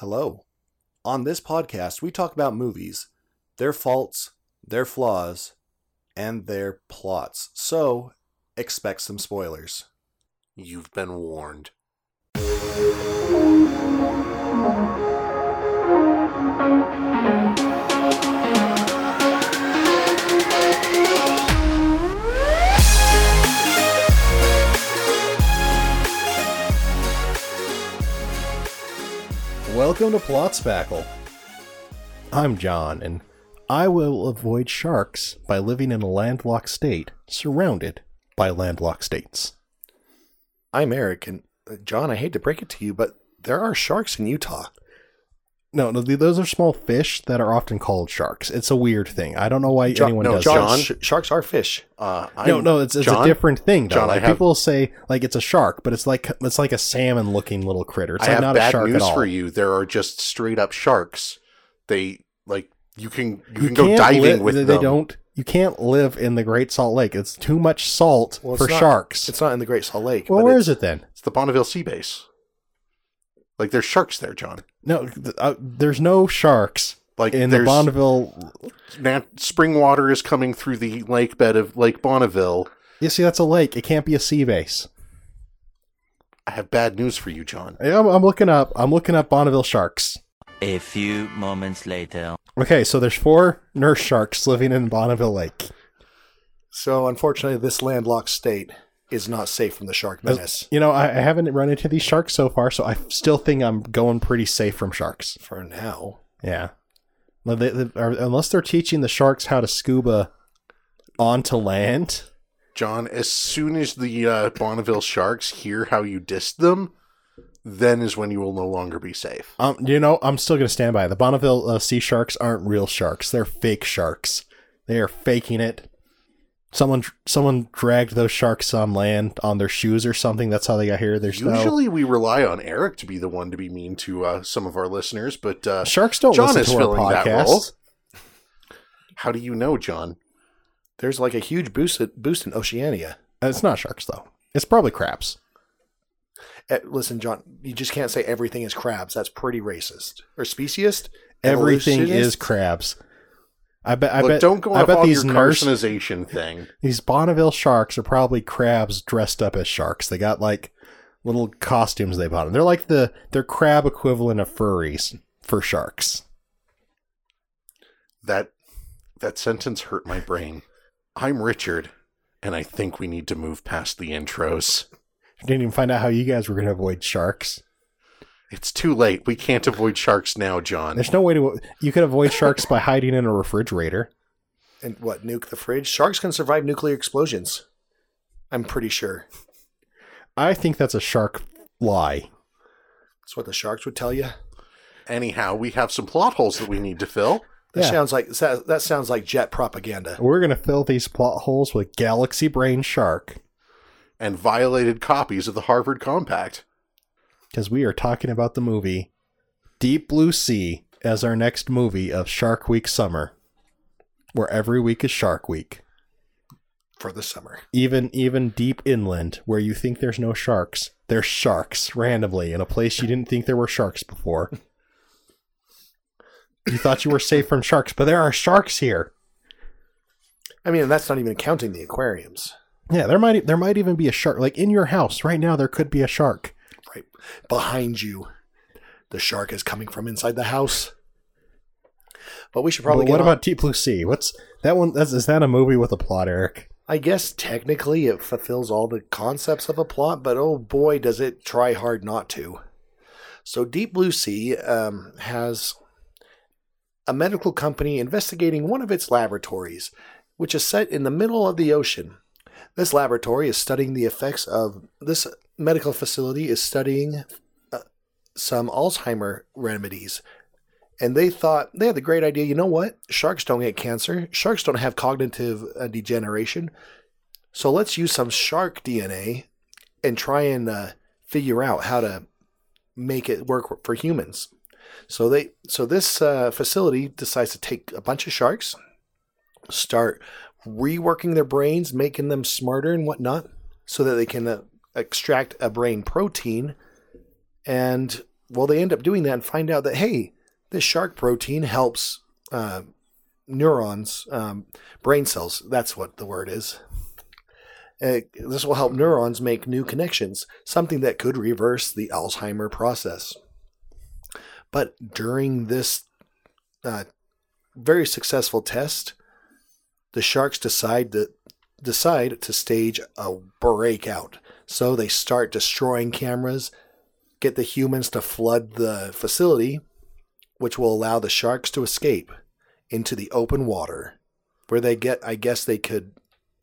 Hello. On this podcast, we talk about movies, their faults, their flaws, and their plots. So, expect some spoilers. You've been warned. Welcome to Plot Spackle. I'm John, and I will avoid sharks by living in a landlocked state surrounded by landlocked states. I'm Eric, and uh, John, I hate to break it to you, but there are sharks in Utah. No, no, th- those are small fish that are often called sharks. It's a weird thing. I don't know why John, anyone no, does John, that. sh- sharks are fish. Uh, No, no, it's, it's John? a different thing. Though. John, I like, have- people say like it's a shark, but it's like it's like a salmon-looking little critter. It's I like have not a bad shark news at all. for you. There are just straight up sharks. They like you can you, You can go diving li- with they, them. They don't. You can't live in the Great Salt Lake. It's too much salt Well, for not- sharks. It's not in the Great Salt Lake. well, where is it then? It's the Bonneville Sea Base. Like there's sharks there, John. No, th- uh, there's no sharks Like in the there's Bonneville. nat- spring water is coming through the lake bed of Lake Bonneville. You see, that's a lake. It can't be a sea base. I have bad news for you, John. I'm, I'm looking up. I'm looking up Bonneville sharks. A few moments later. Okay, so there's four nurse sharks living in Bonneville Lake. So, unfortunately, this landlocked state is not safe from the shark menace You know, I, I haven't run into these sharks so far, so I still think I'm going pretty safe from sharks. for now. Yeah. Well, they- they- or- unless they're teaching the sharks how to scuba onto land. John, as soon as the uh, Bonneville sharks hear how you dissed them, then is when you will no longer be safe. Um, you know, I'm still going to stand by it. The Bonneville uh, sea sharks aren't real sharks. They're fake sharks. They are faking it. Someone, someone dragged those sharks on land on their shoes or something. That's how they got here. There's no Usually, we rely on Eric to be the one to be mean to uh, some of our listeners, but uh, sharks don't John listen is to our filling that role. podcast. how do you know, John? There's like a huge boost, boost in Oceania. Uh, It's not sharks though. It's probably crabs. Eh, listen, John, you just can't say everything is crabs. That's pretty racist. Or speciest. Everything is crabs. I bet. I Look, bet. don't go I bet on these your nurse, carcinization thing. these Bonneville sharks are probably crabs dressed up as sharks. They got like little costumes they bought. Them. They're like the they're crab equivalent of furries for sharks. That that sentence hurt my brain. I'm Richard, and I think we need to move past the intros. Didn't even find out how you guys were going to avoid sharks. It's too late. We can't avoid sharks now, John. There's no way to. You could avoid sharks by hiding in a refrigerator. And what, nuke the fridge? Sharks can survive nuclear explosions. I'm pretty sure. I think that's a shark lie. That's what the sharks would tell you. Anyhow, we have some plot holes that we need to fill. That Yeah. sounds like that, that sounds like jet propaganda. We're going to fill these plot holes with galaxy brain shark and violated copies of the Harvard Compact. Because we are talking about the movie Deep Blue Sea as our next movie of Shark Week summer, where every week is Shark Week. for the summer. Even even deep inland, where you think there's no sharks, there's sharks randomly in a place you didn't think there were sharks before. you thought you were safe from sharks, but there are sharks here. I mean, that's not even counting the aquariums. Yeah, there might there might even be a shark. Like in your house right now, there could be a shark. Behind you. The shark is coming from inside the house. But we should probably But what on- about Deep Blue Sea? What's that one? That's, is that a movie with a plot, Eric? I guess technically it fulfills all the concepts of a plot, but oh boy, does it try hard not to. So, Deep Blue Sea um, has a medical company investigating one of its laboratories, which is set in the middle of the ocean. This laboratory is studying the effects of this medical facility is studying uh, some Alzheimer remedies. And they thought they had the great idea. You know what? Sharks don't get cancer. Sharks don't have cognitive uh, degeneration. So let's use some shark DNA and try and uh, figure out how to make it work for humans. So they, so this uh, facility decides to take a bunch of sharks, start reworking their brains, making them smarter and whatnot, so that they can uh, extract a brain protein and well, they end up doing that and find out that hey, this shark protein helps uh, neurons, um, brain cells. That's what the word is. Uh, this will help neurons make new connections, something that could reverse the Alzheimer process. But during this uh, very successful test, the sharks decide to decide to stage a breakout. So they start destroying cameras, get the humans to flood the facility, which will allow the sharks to escape into the open water, where they get, I guess they could,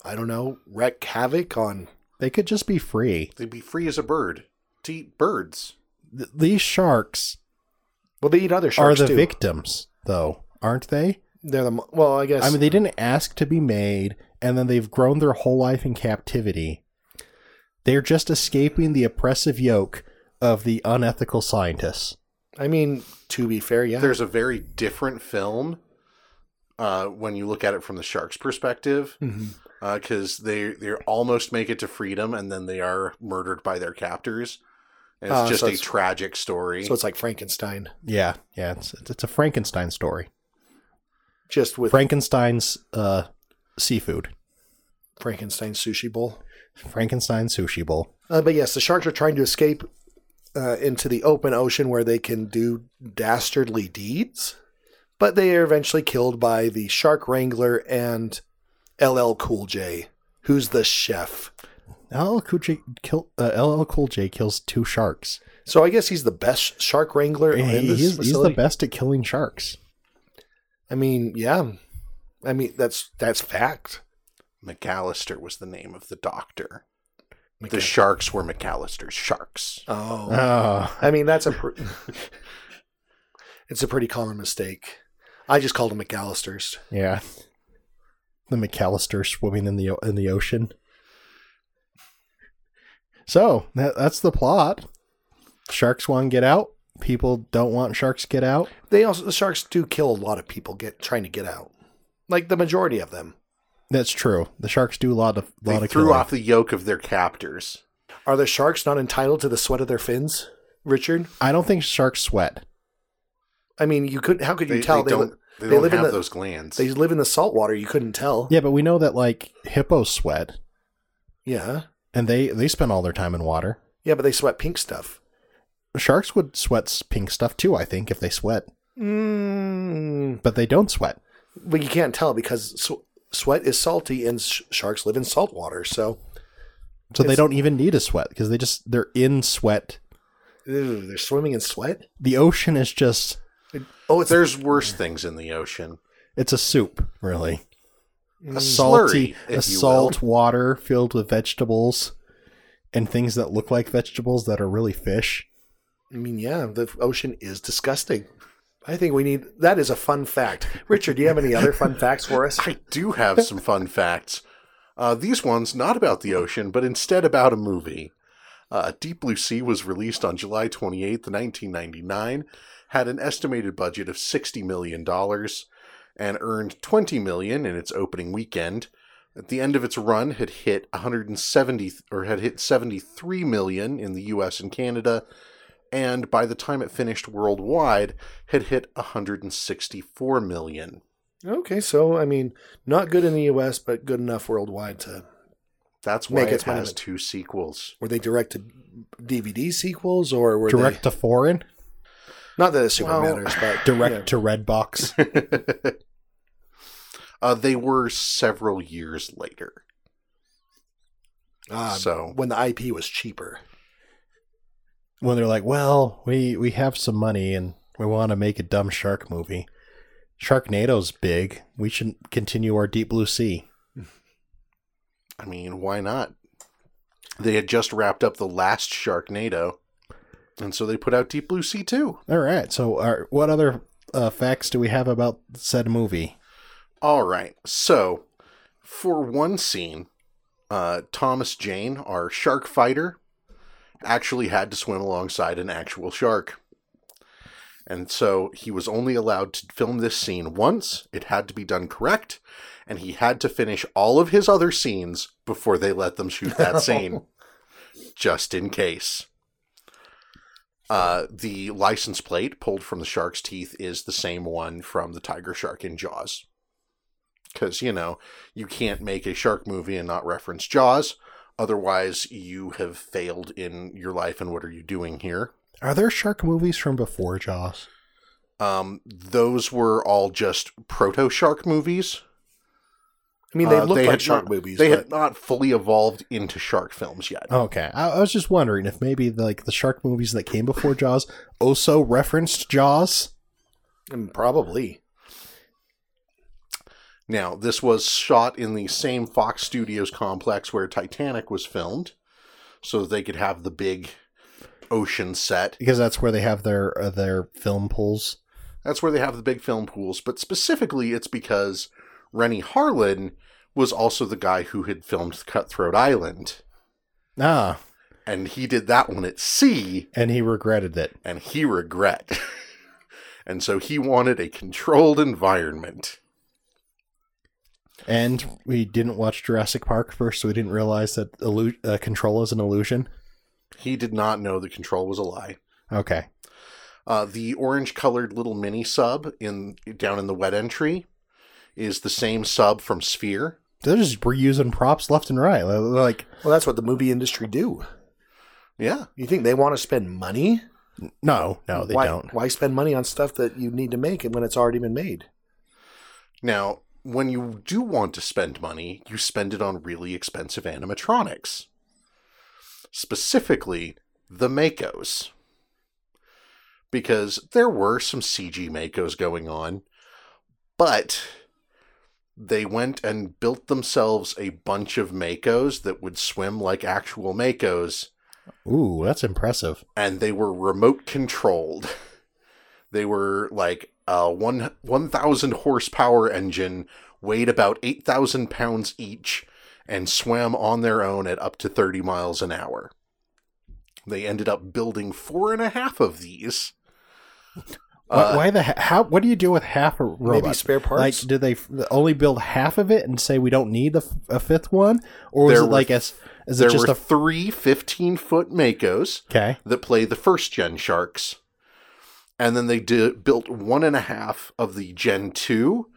I don't know, wreak havoc on. They could just be free. They'd be free as a bird to eat birds. Th- these sharks Well, they eat other sharks are the too. victims, though, aren't they? They're the well, I guess. I mean, they didn't ask to be made, and then they've grown their whole life in captivity. They're just escaping the oppressive yoke of the unethical scientists. I mean, to be fair, yeah. There's a very different film uh, when you look at it from the shark's perspective, because they they almost make it to freedom and then they are murdered by their captors. And it's Ah, just so a it's- tragic story. So it's like Frankenstein, Yeah, yeah, it's it's a Frankenstein story. Just with Frankenstein's uh, seafood. Frankenstein sushi bowl. Frankenstein sushi bowl. Uh, but yes, the sharks are trying to escape uh, into the open ocean where they can do dastardly deeds, but they are eventually killed by the shark wrangler and LL Cool J, who's the chef. LL Cool J, kill, uh, LL Cool J kills two sharks. So I guess he's the best shark wrangler in He- he's the best at killing sharks. I mean, yeah. I mean, that's that's fact. McAllister was the name of the doctor. The sharks were McAllister's sharks. Oh, Oh, I mean that's a. Pr- it's a pretty common mistake. I just called them McAllisters. yeah. The McAllister swimming in the in the ocean. So that, that's the plot. Sharks want to get out. People don't want sharks to get out. They also the sharks do kill a lot of people get trying to get out, like the majority of them. That's true. The sharks do a lot of They lot of threw killing. off the yoke of their captors. Are the sharks not entitled to the sweat of their fins, Richard? I don't think sharks sweat. I mean, you could. How could you They, tell? they They, don't, li- they they don't live in have the- those glands. they live in the salt water. You couldn't tell. Yeah, but we know that like hippos sweat, Yeah, and they they spend all their time in water. yeah, but they sweat pink stuff. Sharks would sweat pink stuff too. I think if they sweat, Mm, but they don't sweat. but you can't tell because sw- sweat is salty, and sh- sharks live in salt water. So So they don't even need a sweat because they just they're in sweat. ew, they're swimming in sweat. The ocean is just Oh, it's There's worse things in the ocean. it's a soup, really. A Salty, slurry, a if you salt water filled with vegetables and things that look like vegetables that are really fish. I mean, yeah, the ocean is disgusting. I think we need that is a fun fact. Richard, do you have any other fun facts for us? I do have some fun facts. Uh, these ones not about the ocean, but instead about a movie. Uh, Deep Blue Sea was released on July 28th, 1999, had an estimated budget of $60 million, and earned 20 million in its opening weekend. At the end of its run, had hit 170 or had hit 73 million in the U.S. and Canada, and by the time it finished worldwide, had hit 164 million. Okay, so I mean, not good in the U.S., but good enough worldwide to That's why Make it its has back. two sequels. were they directed DVD sequels or were Direct to foreign, not that it super Well, matters, but direct yeah. to Redbox. uh, they were several years later. Ah, so- when the IP was cheaper. When they're like, "Well, we we have some money and we want to make a dumb shark movie. Sharknado's big. We should continue our Deep Blue Sea." I mean, why not? They had just wrapped up the last Sharknado, and so they put out Deep Blue Sea 2. All right. So, our, what other uh, facts do we have about said movie? All right. So, for one scene, uh, Thomas Jane, our shark fighter, actually had to swim alongside an actual shark. And so he was only allowed to film this scene once. It had to be done correct. And he had to finish all of his other scenes before they let them shoot that scene. just in case. Uh, the license plate pulled from the shark's teeth is the same one from the tiger shark in Jaws. Because, you know, you can't make a shark movie and not reference Jaws. Otherwise, you have failed in your life, and what are you doing here? Are there shark movies from before Jaws? Um, those were all just proto shark movies. I mean, they Uh, look like had shark not- movies. They but had not fully evolved into shark films yet. Okay, I, I was just wondering if maybe like the shark movies that came before Jaws also referenced Jaws. mm, probably. Now, this was shot in the same Fox Studios complex where Titanic was filmed, so that they could have the big ocean set. because that's where they have their uh, their film pools. That's where they have the big film pools, but specifically it's because Renny Harlin was also the guy who had filmed Cutthroat Island, Ah, and he did that one at sea, and he regretted it. and he regret. and so he wanted a controlled environment. And we didn't watch Jurassic Park first, so we didn't realize that illu- uh, control is an illusion. He did not know the control was a lie. Okay. Uh, the orange colored little mini sub in down in the wet entry is the same sub from Sphere. They're just reusing props left and right. Like, Well, that's what the movie industry do. Yeah. You think they want to spend money? no, no, they why, don't. Why spend money on stuff that you need to make and when it's already been made? Now, when you do want to spend money, you spend it on really expensive animatronics. Specifically, the Makos. Because there were some CG Makos going on, but they went and built themselves a bunch of Makos that would swim like actual Makos, Ooh, that's impressive. and they were remote controlled. They were like a one one thousand horsepower engine, weighed about eight thousand pounds each, and swam on their own at up to thirty miles an hour. They ended up building four and a half of these. Why, Uh, why the how? What do you do with half a robot? Maybe spare parts. Like, did they only build half of it and say we don't need a, f- a fifth one, or was There it were- like as is there it just were a three 15 foot Makos okay? that play the first gen sharks. And then they did, built one and a half of the Gen 2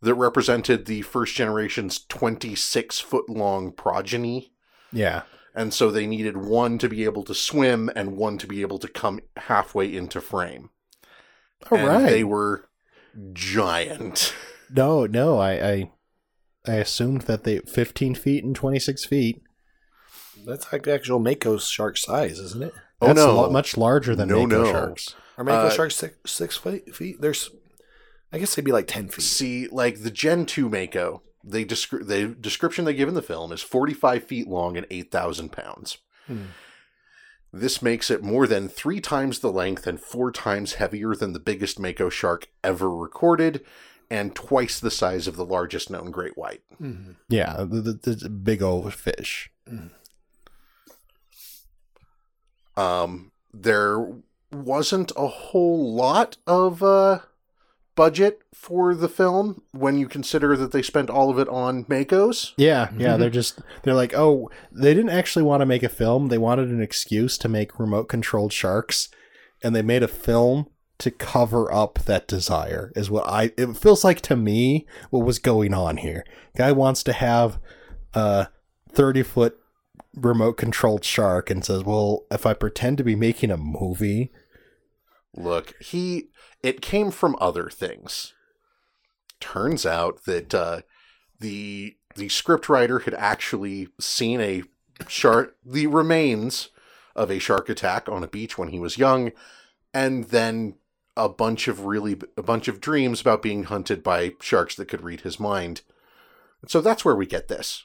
that represented the first generation's 26 foot long progeny. Yeah, And so they needed one to be able to swim and one to be able to come halfway into frame. all and right. they were giant. no, no, I, I I assumed that they fifteen feet and twenty six feet. That's like actual Mako shark size, isn't it? Oh, That's no. a lot much larger than No, Mako no. sharks. Are Mako Uh, sharks six, six feet, feet? There's, I guess they'd be like ten feet. See, like the Gen 2 Mako, they descri- the description they give in the film is 45 feet long and 8,000 pounds. Hmm. This makes it more than three times the length and four times heavier than the biggest Mako shark ever recorded, and twice the size of the largest known great white. Mhm. Yeah, the, the, the big old fish. Um, there wasn't a whole lot of uh, budget for the film when you consider that they spent all of it on Makos. Yeah, yeah, they're just they're like, oh, they didn't actually want to make a film. They wanted an excuse to make remote controlled sharks, and they made a film to cover up that desire. Is what I it feels like to me what was going on here. Guy wants to have a thirty foot remote controlled shark and says, well, if I pretend to be making a movie, Look, he it came from other things. Turns out that uh, the the scriptwriter had actually seen a shark, the remains of a shark attack on a beach when he was young, and then a bunch of really a bunch of dreams about being hunted by sharks that could read his mind. So that's where we get this.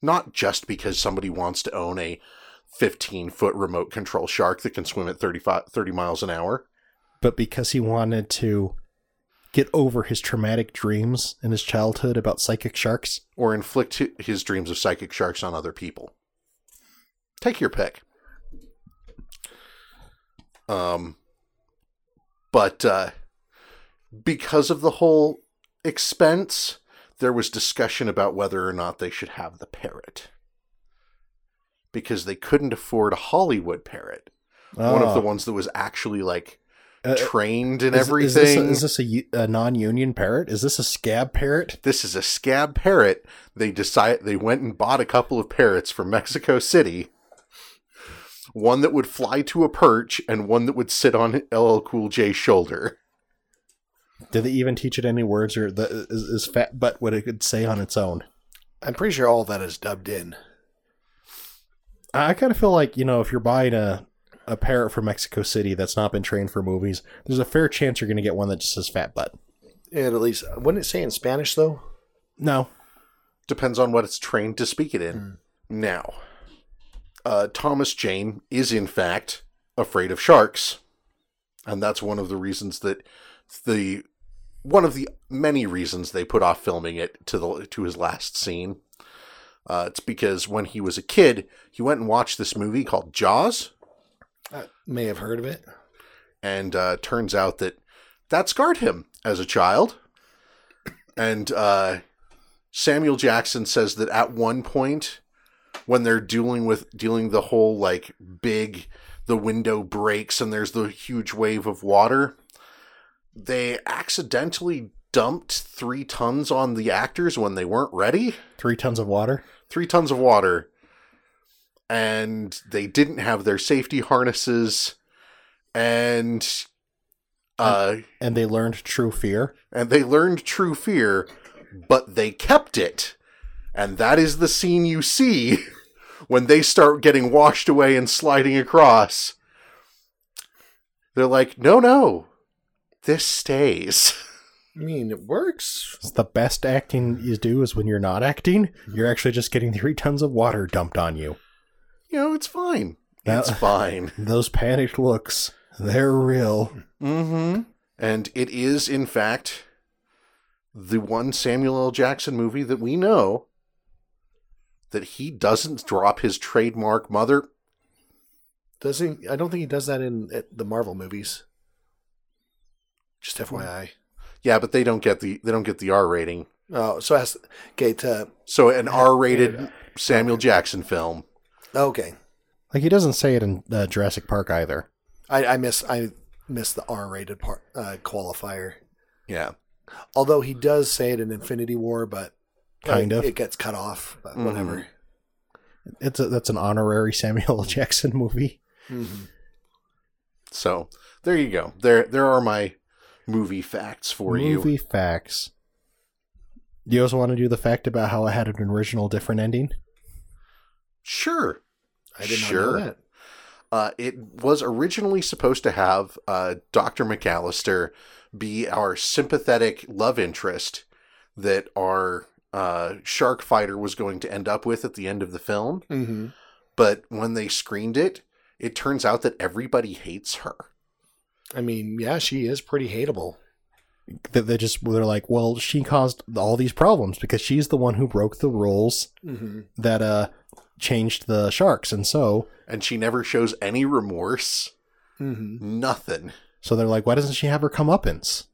Not just because somebody wants to own a 15 foot remote control shark that can swim at 35, 30 miles an hour. but because he wanted to get over his traumatic dreams in his childhood about psychic sharks. or inflict his dreams of psychic sharks on other people. Take your pick. Um, but uh, because of the whole expense, there was discussion about whether or not they should have the parrot. Because they couldn't afford a Hollywood parrot. one of Oh. the ones that was actually like Uh, trained in Is- everything. Is this, a, is this a u- a, non-union parrot? Is this a scab parrot? this is a scab parrot. They decide they went and bought a couple of parrots from Mexico City. One that would fly to a perch and one that would sit on LL Cool J's shoulder. Did they even teach it any words, or the, is, is fat butt what it could say on its own? I'm pretty sure all that is dubbed in. I kind of feel like you know if you're buying a a parrot from Mexico City that's not been trained for movies, there's a fair chance you're going to get one that just says fat butt. And at least, wouldn't it say in Spanish though? No, Depends on what it's trained to speak it in. Now, uh, Thomas Jane is in fact afraid of sharks, and that's one of the reasons that the one of the many reasons they put off filming it to the to his last scene. Uh, it's because when he was a kid, he went and watched this movie called Jaws, I may have heard of it. and uh, turns out that that scarred him as a child. And uh, Samuel Jackson says that at one point, when they're dealing with dealing the whole like big, the window breaks and there's the huge wave of water, they accidentally dumped three tons on the actors when they weren't ready. three tons of water. Three tons of water. And they didn't have their safety harnesses. And uh and they learned true fear. and they learned true fear, but they kept it. And that is the scene you see when they start getting washed away and sliding across. They're like, no, no, this stays. I mean, it works. It's the best acting you do is when you're not acting. You're actually just getting three tons of water dumped on you. You know, it's fine. That's fine. Those panicked looks, they're real. Mm-hmm. And it is, in fact, the one Samuel L. Jackson movie that we know that he doesn't drop his trademark mother. Does he? I don't think he does that in at the Marvel movies. Just FYI. Yeah, but they don't get the they don't get the R rating. Oh, so has okay to So an R-rated Samuel Jackson film. okay. Like he doesn't say it in uh, Jurassic Park either. I, I miss I miss the R-rated part uh, qualifier. Yeah. Although he does say it in Infinity War, but Kind it, of. it gets cut off. But whatever. It's a, that's an honorary Samuel Jackson movie. Mhm. So there you go. There there are my movie facts for you. movie facts. Do you also want to do the fact about how it had an original different ending? Sure. I did not Sure. know that. Uh, it was originally supposed to have uh, Dr. McAllister be our sympathetic love interest that our uh, shark fighter was going to end up with at the end of the film. Mm-hmm. But when they screened it, it turns out that everybody hates her. I mean, yeah, she is pretty hateable. That they just they're like, well, she caused all these problems because she's the one who broke the rules Mm-hmm. that uh changed the sharks, and so And she never shows any remorse. Mm-hmm. Nothing. so they're like, why doesn't she have her comeuppance?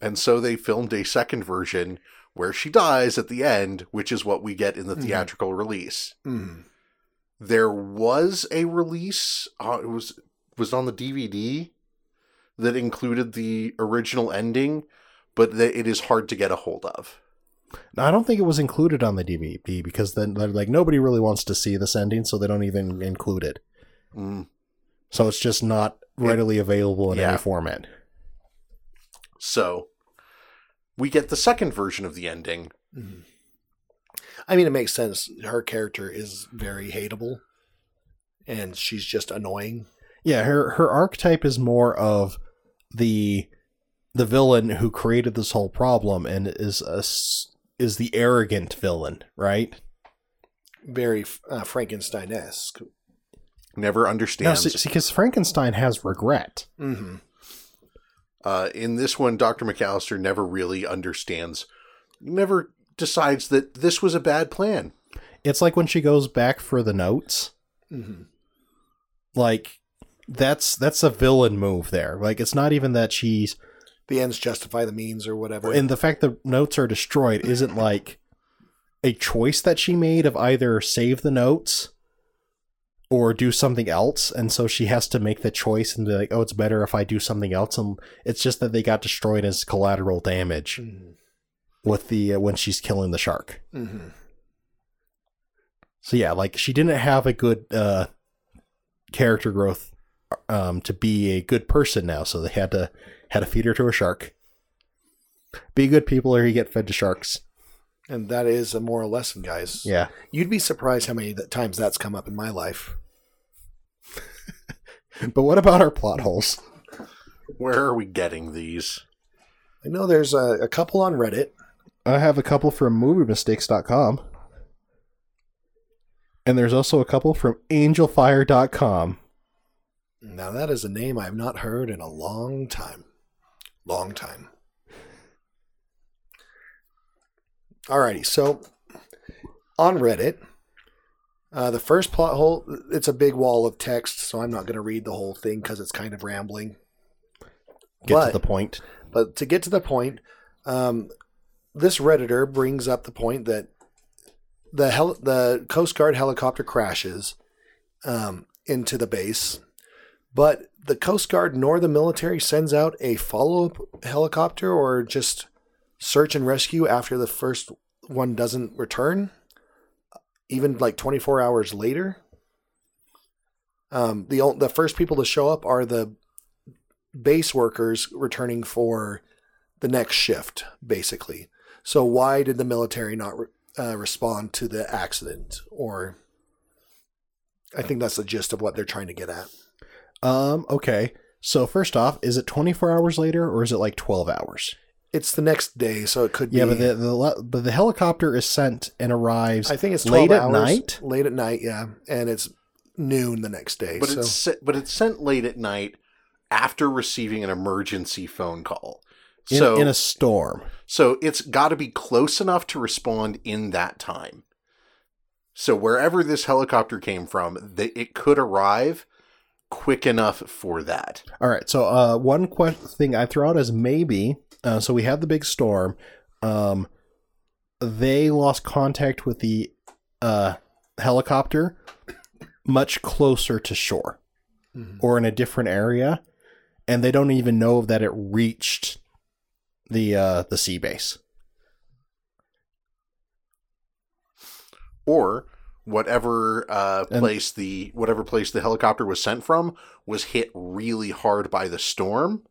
And so they filmed a second version where she dies at the end, which is what we get in the Mhm. theatrical release. Mm-hmm. There was a release, uh, it was was on the DVD that included the original ending, but that it is hard to get a hold of. Now, I don't think it was included on the DVD because then like nobody really wants to see this ending, so they don't even include it. Mm. So it's just not readily available in Yeah. any format. So we get the second version of the ending. Mm-hmm. I mean, it makes sense. Her character is very hateable, and she's just annoying. Yeah, her her archetype is more of the the villain who created this whole problem and is a s is the arrogant villain, right? Very uh, Frankenstein esque. Never Now, understands. because Frankenstein has regret. Mm-hmm. Uh, in this one, Dr. McAllister never really understands, never decides that this was a bad plan. It's like when she goes back for the notes. Mm-hmm. Like that's that's a villain move there. Like it's not even that she's The ends justify the means, or whatever. and the fact that notes are destroyed isn't like a choice that she made of either save the notes or do something else, and so she has to make the choice and be like, "Oh, it's better if I do something else." And it's just that they got destroyed as collateral damage with the uh, when she's killing the shark. Mm-hmm. So yeah, like she didn't have a good uh, character growth um, to be a good person now, so they had to had to feed her to a shark. Be good people, or you get fed to sharks. And that is a moral lesson, guys. Yeah, You'd be surprised how many times that's come up in my life. but what about our plot holes? Where are we getting these? I know there's a, a couple on Reddit. I have a couple from MovieMistakes.com, and there's also a couple from AngelFire.com. Now that is a name I've not heard in a long time. Long time. Alrighty, so on Reddit, uh, the first plot hole, it's a big wall of text, so I'm not going to read the whole thing because it's kind of rambling. Get But- to the point. But to get to the point, um, this redditor brings up the point that the hel- the Coast Guard helicopter crashes um, into the base, but the Coast Guard nor the military sends out a follow up helicopter or just search and rescue after the first one doesn't return, even like 24 hours later. Um, the the first people to show up are the base workers returning for the next shift, basically. So why did the military not re- uh, respond to the accident? Or I think that's the gist of what they're trying to get at. Um, okay. So first off, is it 24 hours later or is it like 12 hours? It's the next day, so it could Yeah, be. but the, the but the helicopter is sent and arrives. I think it's 12 late at hours, night. Late at night, yeah, and it's noon the next day. But so it's but it's sent late at night after receiving an emergency phone call. In, so in a storm. so it's got to be close enough to respond in that time. So wherever this helicopter came from, they, it could arrive quick enough for that. All right. So uh, one que- thing I throw out is maybe. Uh, so we had the big storm. Um, they lost contact with the uh, helicopter much closer to shore Mhm. or in a different area, and they don't even know that it reached the uh, the sea base. Or whatever uh, And- place the whatever place the helicopter was sent from was hit really hard by the storm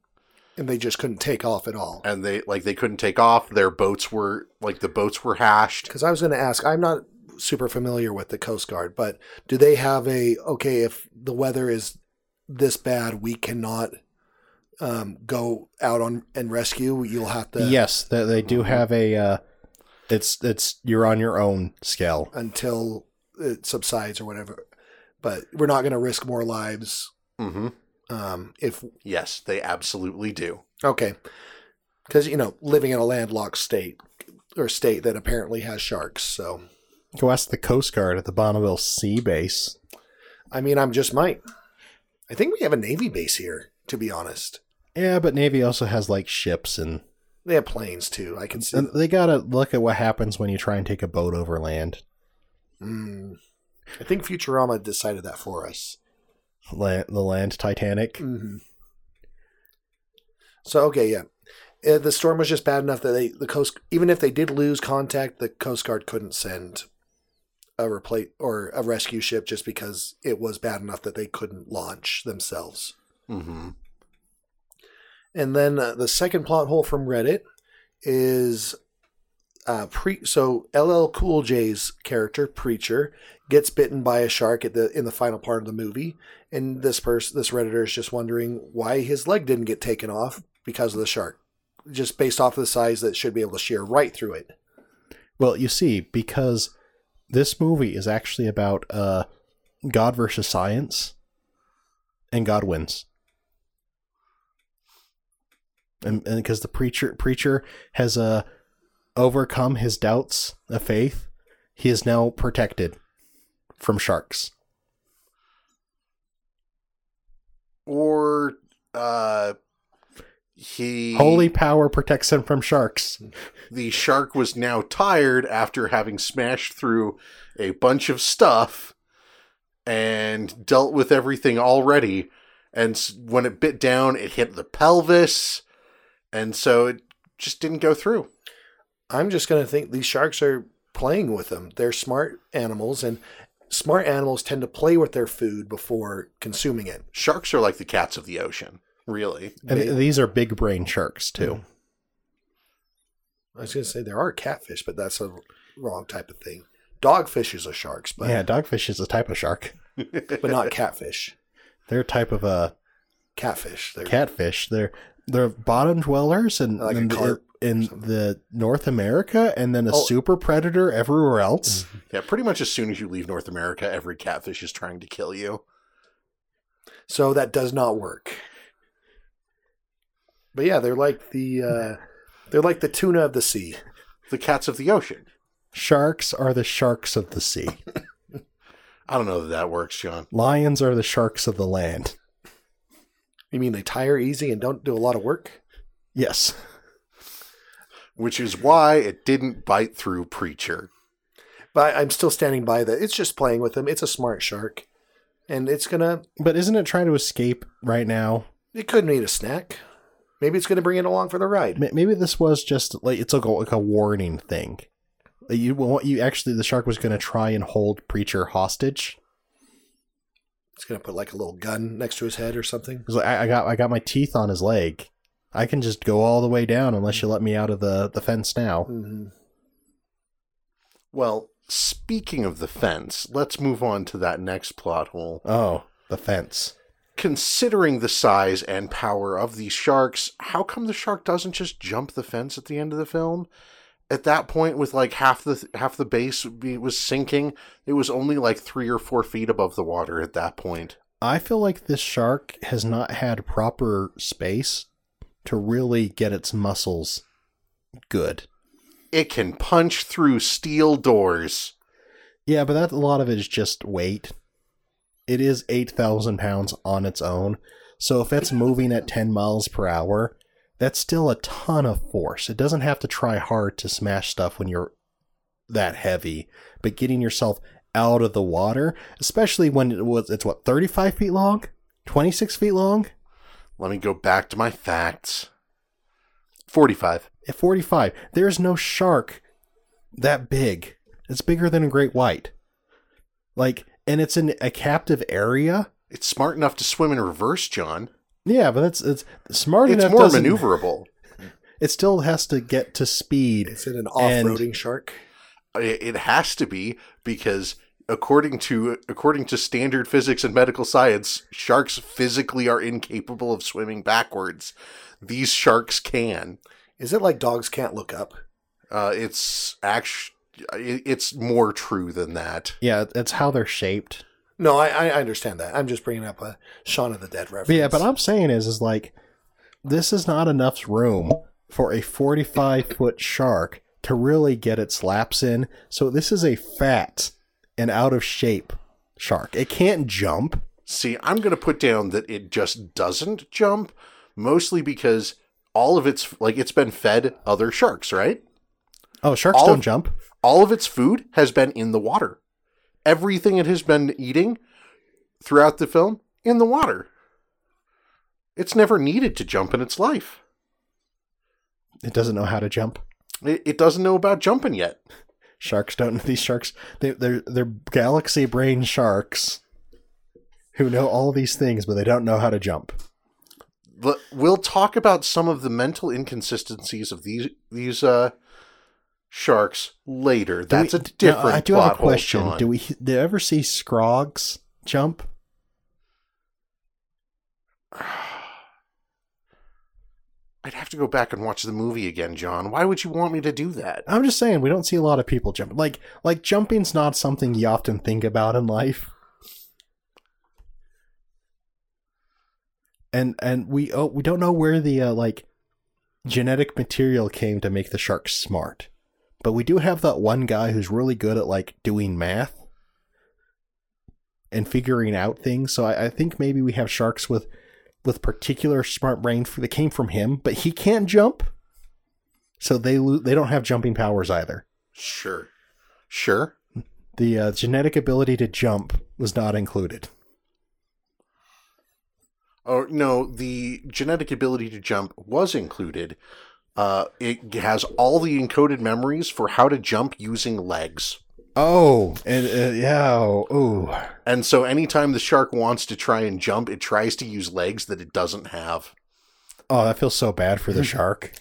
and they just couldn't take off at all. and they like they couldn't take off their boats were like the boats were hashed Because I was going to ask, I'm not super familiar with the Coast Guard, but do they have a okay? If the weather is this bad, we cannot um, go out on and rescue. You'll have to yes, they, they do have a. Uh, it's it's you're on your own scale. until it subsides or whatever. But we're not going to risk more lives hmm um, if yes they absolutely do okay, because you know living in a landlocked state or state that apparently has sharks. So Go ask the Coast Guard at the Bonneville Sea Base. I mean, I'm just might. I think we have a navy base here. To be honest, Yeah, but Navy also has like ships and they have planes too. I can see. and they gotta look at what happens when you try and take a boat over land. Mm. I think Futurama decided that for us. Land, the land Titanic. hmm So okay, yeah, Uh, the storm was just bad enough that they the coast even if they did lose contact, the Coast Guard couldn't send a replace or a rescue ship just because it was bad enough that they couldn't launch themselves. hmm And then uh, the second plot hole from Reddit is uh, pre. So LL Cool J's character Preacher gets bitten by a shark at the in the final part of the movie, and this person, this redditor, is just wondering why his leg didn't get taken off because of the shark, just based off of the size that should be able to shear right through it. Well, you see, because this movie is actually about uh, God versus science, and God wins. And because the preacher preacher has uh, overcome his doubts of faith, he is now protected from sharks. or uh he Holy power protects him from sharks. the shark was now tired after having smashed through a bunch of stuff and dealt with everything already. And when it bit down, it hit the pelvis, and so it just didn't go through. I'm just going to think these sharks are playing with them. They're smart animals, and smart animals tend to play with their food before consuming it. Sharks are like the cats of the ocean, really. And They- these are big brain sharks too. Mm-hmm. I was going to say there are catfish, but that's a wrong type of thing. Dogfish are sharks, but yeah, dogfish is a type of shark. but not catfish. They're a type of a Catfish. They're catfish. They're they're bottom dwellers and Like a in, the, carp in something. the North America, and then a Oh. super predator everywhere else. Yeah, pretty much as soon as you leave North America, every catfish is trying to kill you. So that does not work. But yeah, they're like the uh, they're like the tuna of the sea. The cats of the ocean. Sharks are the sharks of the sea. I don't know that that works, John. Lions are the sharks of the land. You mean they tire easy and don't do a lot of work? Yes. Which is why it didn't bite through Preacher. But I'm still standing by that. It's just playing with him. It's a smart shark, and it's gonna. But isn't it trying to escape right now? It could need a snack. Maybe it's gonna bring it along for the ride. Maybe this was just like it's like a, like a warning thing. You want you actually the shark was going to try and hold preacher hostage. It's gonna put like a little gun next to his head or something. Like, I, I got I got my teeth on his leg. I can just go all the way down unless you let me out of the the fence now. hmm Well, speaking of the fence, let's move on to that next plot hole. Oh, the fence. Considering the size and power of these sharks, how come the shark doesn't just jump the fence at the end of the film? At that point, with like half the half the base was sinking, it was only like three or four feet above the water at that point. I feel like this shark has not had proper space to really get its muscles good. It can punch through steel doors. Yeah, but that a lot of it is just weight. It is eight thousand pounds on its own, so if it's moving at ten miles per hour, that's still a ton of force. It doesn't have to try hard to smash stuff when you're that heavy, but getting yourself out of the water, especially when it was it's what thirty five feet long, twenty six feet long. Let me go back to my facts. 45. At 45, there's no shark that big. It's bigger than a great white. Like, and it's in a captive area. It's smart enough to swim in reverse, John. Yeah, but that's it's smart It's enough. more maneuverable. It still has to get to speed. Is it an off-roading shark? It it has to be because according to according to standard physics and medical science, sharks physically are incapable of swimming backwards. These sharks can. Is it like dogs can't look up? Uh, it's actually it's more true than that. Yeah, it's how they're shaped. No, I, I understand that. I'm just bringing up a Shaun of the Dead reference. But yeah, but I'm saying is is like this is not enough room for a 45 foot shark to really get its laps in. So this is a fat and out of shape shark. It can't jump. See, I'm going to put down that it just doesn't jump, mostly because all of its like it's been fed other sharks, right? Oh, sharks All don't of- jump. all of its food has been in the water. Everything it has been eating throughout the film in the water. It's never needed to jump in its life. It doesn't know how to jump. It, it doesn't know about jumping yet. Sharks don't. These sharks, they, they're they're galaxy brain sharks who know all these things, but they don't know how to jump. We'll talk about some of the mental inconsistencies of these these uh, sharks later. Do That's we- a different. Now, I do have a question. Do we do you ever see scrogs jump? I'd have to go back and watch the movie again, John. Why would you want me to do that? I'm just saying we don't see a lot of people jump. Like like jumping's not something you often think about in life. And and we oh, we don't know where the uh, like genetic material came to make the sharks smart. But we do have that one guy who's really good at like doing math and figuring out things. So I, I think maybe we have sharks with with particular smart brain that came from him, but he can't jump. So they lo- they don't have jumping powers either. Sure. Sure. The uh, genetic ability to jump was not included. Oh no, the genetic ability to jump was included. Uh, it has all the encoded memories for how to jump using legs. Oh, and uh, yeah, oh, And so anytime the shark wants to try and jump, it tries to use legs that it doesn't have. oh, that feels so bad for the shark.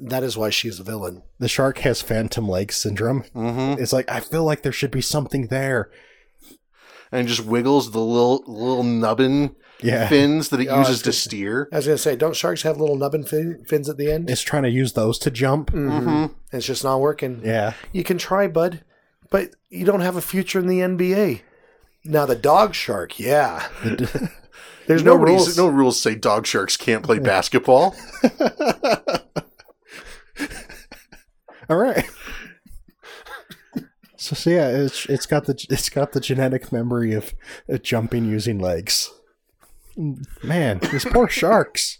That is why she's a villain. The shark has phantom leg syndrome. Mm-hmm. It's like I feel like there should be something there. And it just wiggles the little little nubbin Yeah, fins that it Oh, uses to it's- steer. I was going to say, don't sharks have little nubbin fin- fins at the end? it's trying to use those to jump. Mm-hmm. It's just not working. Yeah, You can try, bud, but you don't have a future in the NBA. Now the dog shark, yeah. There's no Nobody's- rules. No rules say dog sharks can't play basketball. all right. So, so yeah, it's it's got the it's got the genetic memory of uh, jumping using legs. Man, these poor sharks.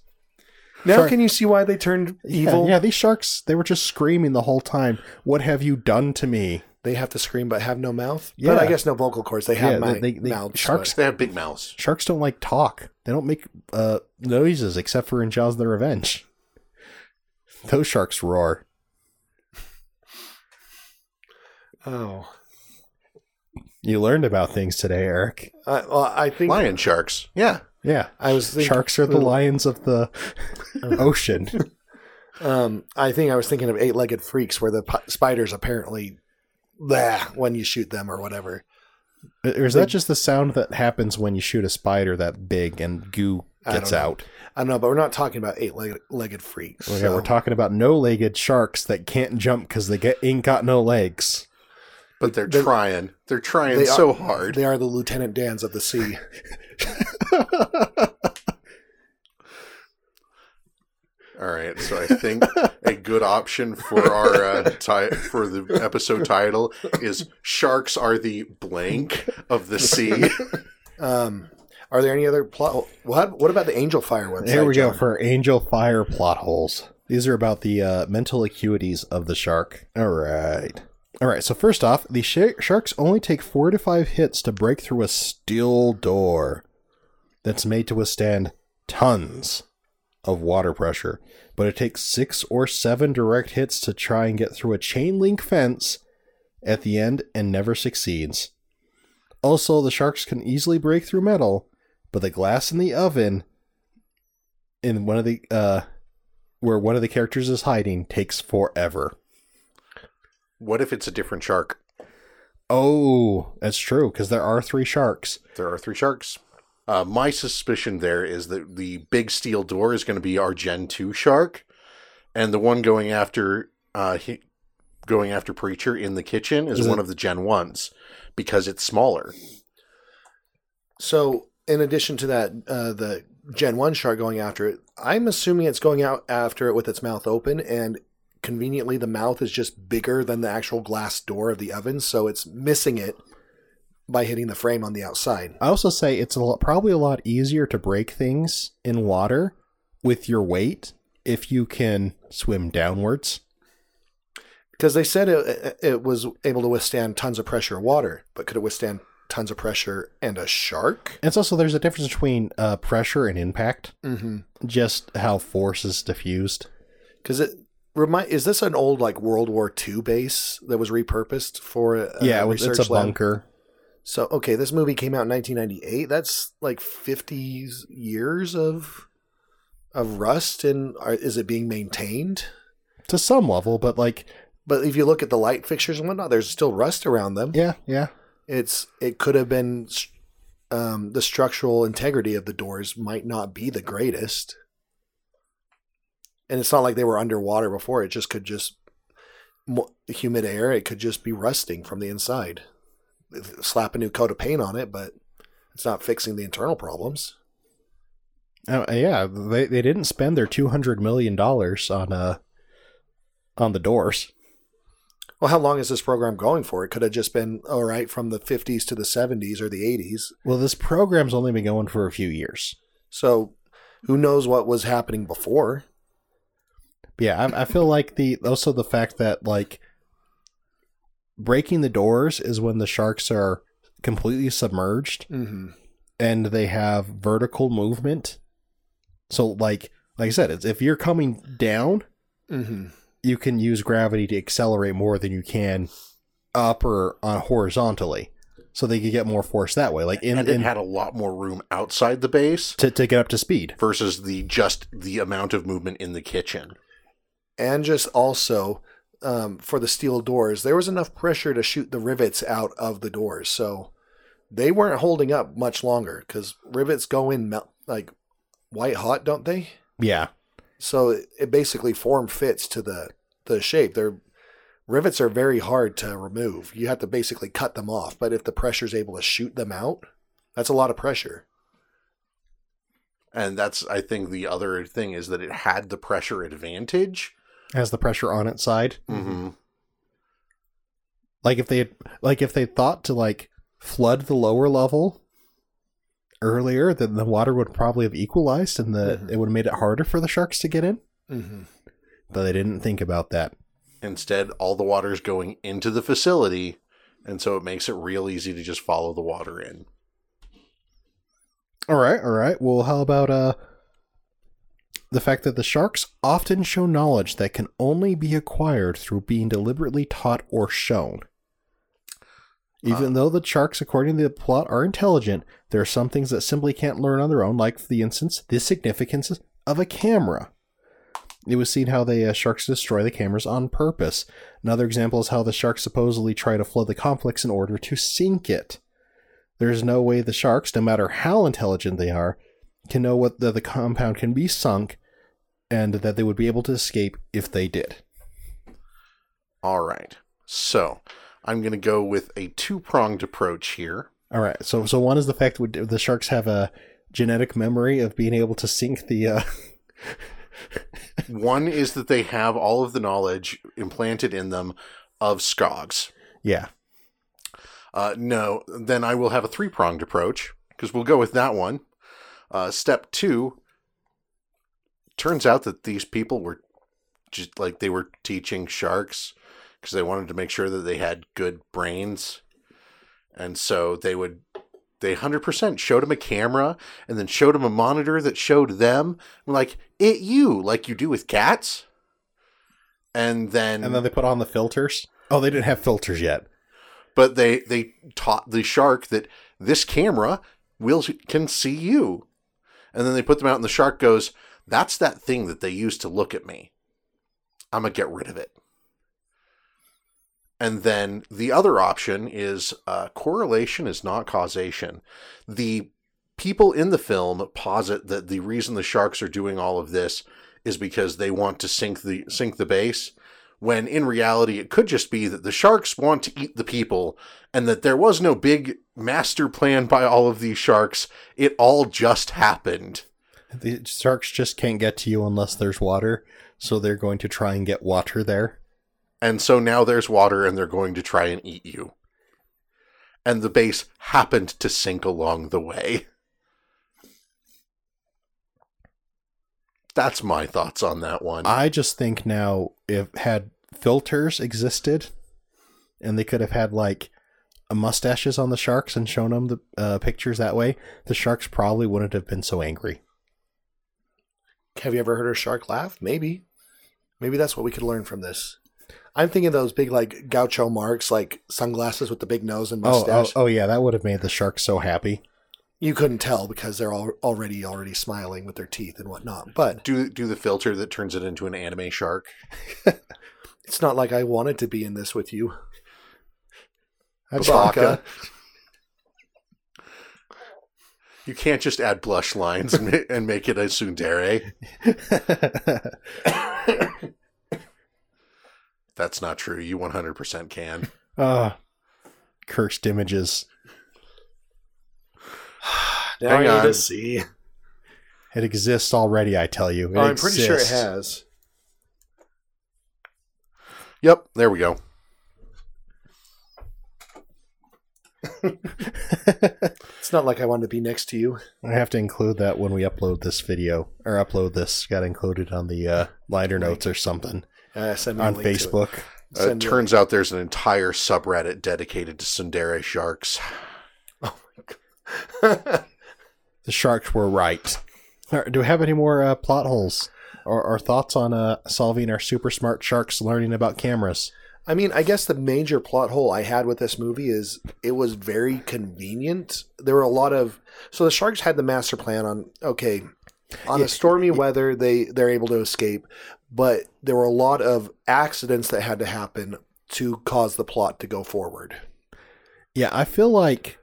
now Shark- can you see why they turned evil? Yeah, yeah, these sharks, they were just screaming the whole time. What have you done to me? They have to scream but have no mouth. Yeah. But I guess no vocal cords. They have Yeah, mou- they- they- mouths. sharks- they have big mouths. Sharks don't like talk. They don't make uh, noises except for in Jaws the Revenge. Those sharks roar. oh. You learned about things today, Eric. I, well, I think Lion sharks. Yeah. Yeah. I was thinking, Sharks are the lions of the ocean. Um, I think I was thinking of eight-legged freaks, where the p- spiders apparently, blah, when you shoot them or whatever. Uh, or is that just the sound that happens when you shoot a spider that big and goo gets don't out? I don't know, but we're not talking about eight-legged freaks. Okay, so- we're talking about no-legged sharks that can't jump because they get ain't got no legs. But they're They- trying. They're trying they so are- hard. They are the Lieutenant Dans of the sea. All right, so I think a good option for our uh, ti- for the episode title is "Sharks are the blank of the sea." Um, are there any other plot? What? What about the Angelfire website? There we go John? for Angelfire plot holes. These are about the uh, mental acuities of the shark. All right. All right. So first off, the sh- sharks only take four to five hits to break through a steel door that's made to withstand tons of water pressure, but it takes six or seven direct hits to try and get through a chain link fence at the end and never succeeds. Also, the sharks can easily break through metal, but the glass in the oven in one of the uh where one of the characters is hiding takes forever. What if it's a different shark? Oh, that's true because there are three sharks. There are three sharks. Uh, my suspicion there is that the big steel door is going to be our Gen two shark, and the one going after uh, he, going after Preacher in the kitchen is Is it- one of the Gen ones because it's smaller. So, in addition to that, uh, the Gen One shark going after it, I'm assuming it's going out after it with its mouth open, and conveniently, the mouth is just bigger than the actual glass door of the oven, so it's missing it by hitting the frame on the outside. I also say it's a lot, probably a lot easier to break things in water with your weight if you can swim downwards. Because they said it, it was able to withstand tons of pressure of water, but could it withstand tons of pressure and a shark? And it's also there's a difference between uh, pressure and impact, Mm-hmm. just how force is diffused. Because it remind is this an old like World War II base that was repurposed for a, a yeah, it was- it's a lab? bunker. So okay, this movie came out in 1998. That's like 50 years of of rust, and are, is it being maintained? to some level, but like, But if you look at the light fixtures and whatnot, there's still rust around them. yeah, yeah. It's it could have been um, the structural integrity of the doors might not be the greatest, and it's not like they were underwater before. It just could just humid air. It could just be rusting from the inside. Slap a new coat of paint on it, but it's not fixing the internal problems. Oh, yeah, they they didn't spend their two hundred million dollars on uh on the doors. Well, how long is this program going for? It could have just been all right from the 50s to the 70s or the 80s. Well, this program's only been going for a few years. So, who knows what was happening before? Yeah, I, I feel like the also the fact that like breaking the doors is when the sharks are completely submerged Mm-hmm. and they have vertical movement. So like like I said, it's, if you're coming down, Mm-hmm. you can use gravity to accelerate more than you can up or on horizontally. So they could get more force that way. Like in, and it in had a lot more room outside the base to, to get up to speed. versus the just the amount of movement in the kitchen. And just also um, for the steel doors, there was enough pressure to shoot the rivets out of the doors, so they weren't holding up much longer because rivets go in mel- like white hot, don't they? Yeah. So it, it basically form fits to the the shape. They're rivets are very hard to remove. You have to basically cut them off. But if the pressure's able to shoot them out, that's a lot of pressure. And that's I think the other thing is that it had the pressure advantage. Has the pressure on its side. Mm-hmm. Like if they had, like if they thought to like flood the lower level earlier, then the water would probably have equalized and the Mhm. it would have made it harder for the sharks to get in. Mm-hmm. But they didn't think about that. Instead, all the water is going into the facility, and so it makes it real easy to just follow the water in. All right, all right. Well, how about uh the fact that the sharks often show knowledge that can only be acquired through being deliberately taught or shown. Even though the sharks, according to the plot, are intelligent, there are some things that simply can't learn on their own, like, for the instance, the significance of a camera. It was seen how the uh, sharks destroy the cameras on purpose. Another example is how the sharks supposedly try to flood the complex in order to sink it. There's no way the sharks, no matter how intelligent they are, can know what the, the compound can be sunk and that they would be able to escape if they did. All right. So I'm going to go with a two pronged approach here. All right. So so one is the fact that the sharks have a genetic memory of being able to sink the uh One is that they have all of the knowledge implanted in them of Skogs. yeah. Uh, no, then I will have a three pronged approach because we'll go with that one. Uh, step two turns out that these people were just like they were teaching sharks because they wanted to make sure that they had good brains. And so they would, they 100% showed him a camera and then showed him a monitor that showed them, like, it you, like you do with cats. And then, And then they put on the filters. Oh, they didn't have filters yet. but they they taught the shark that this camera will can see you and then they put them out and the shark goes that's that thing that they use to look at me. I'm gonna get rid of it. And then the other option is uh, correlation is not causation. The people in the film posit that the reason the sharks are doing all of this is because they want to sink the sink the base when in reality it could just be that the sharks want to eat the people and that there was no big master plan by all of these sharks. It all just happened The sharks just can't get to you unless there's water, so they're going to try and get water there. and so now there's water and they're going to try and eat you and the base happened to sink along the way that's my thoughts on that one I just think now if had filters existed and they could have had like mustaches on the sharks and shown them the uh, pictures that way, the sharks probably wouldn't have been so angry. Have you ever heard a shark laugh? Maybe. Maybe that's what we could learn from this. I'm thinking of those big like Groucho Marx, like sunglasses with the big nose and Oh, oh, oh yeah, that would have made the sharks so happy. You couldn't tell because they're all already already smiling with their teeth and whatnot. But do do the filter that turns it into an anime shark it's not like I wanted to be in this with you. Chewbacca. You can't just add blush lines and, make it a tsundere. That's not true. You 100% can. uh, cursed images. Now Hang I need on. to see. It exists already, I tell you. It Oh, I'm pretty sure it exists. has. Yep, there we go. It's not like I wanted to be next to you. I have to include that when we upload this video or upload this. Got included on the uh, liner notes or something Uh, send me on link to it. Facebook. Uh, it Send me a turns out there's an entire subreddit dedicated to tsundere sharks. Oh my god! The sharks were right. All right, Do we have any more uh, plot holes or, or thoughts on uh, solving our super smart sharks learning about cameras? I mean, I guess the major plot hole I had with this movie is it was very convenient. There were a lot of so the sharks had the master plan on okay, on Yeah, a stormy weather they they're able to escape, but there were a lot of accidents that had to happen to cause the plot to go forward. Yeah, I feel like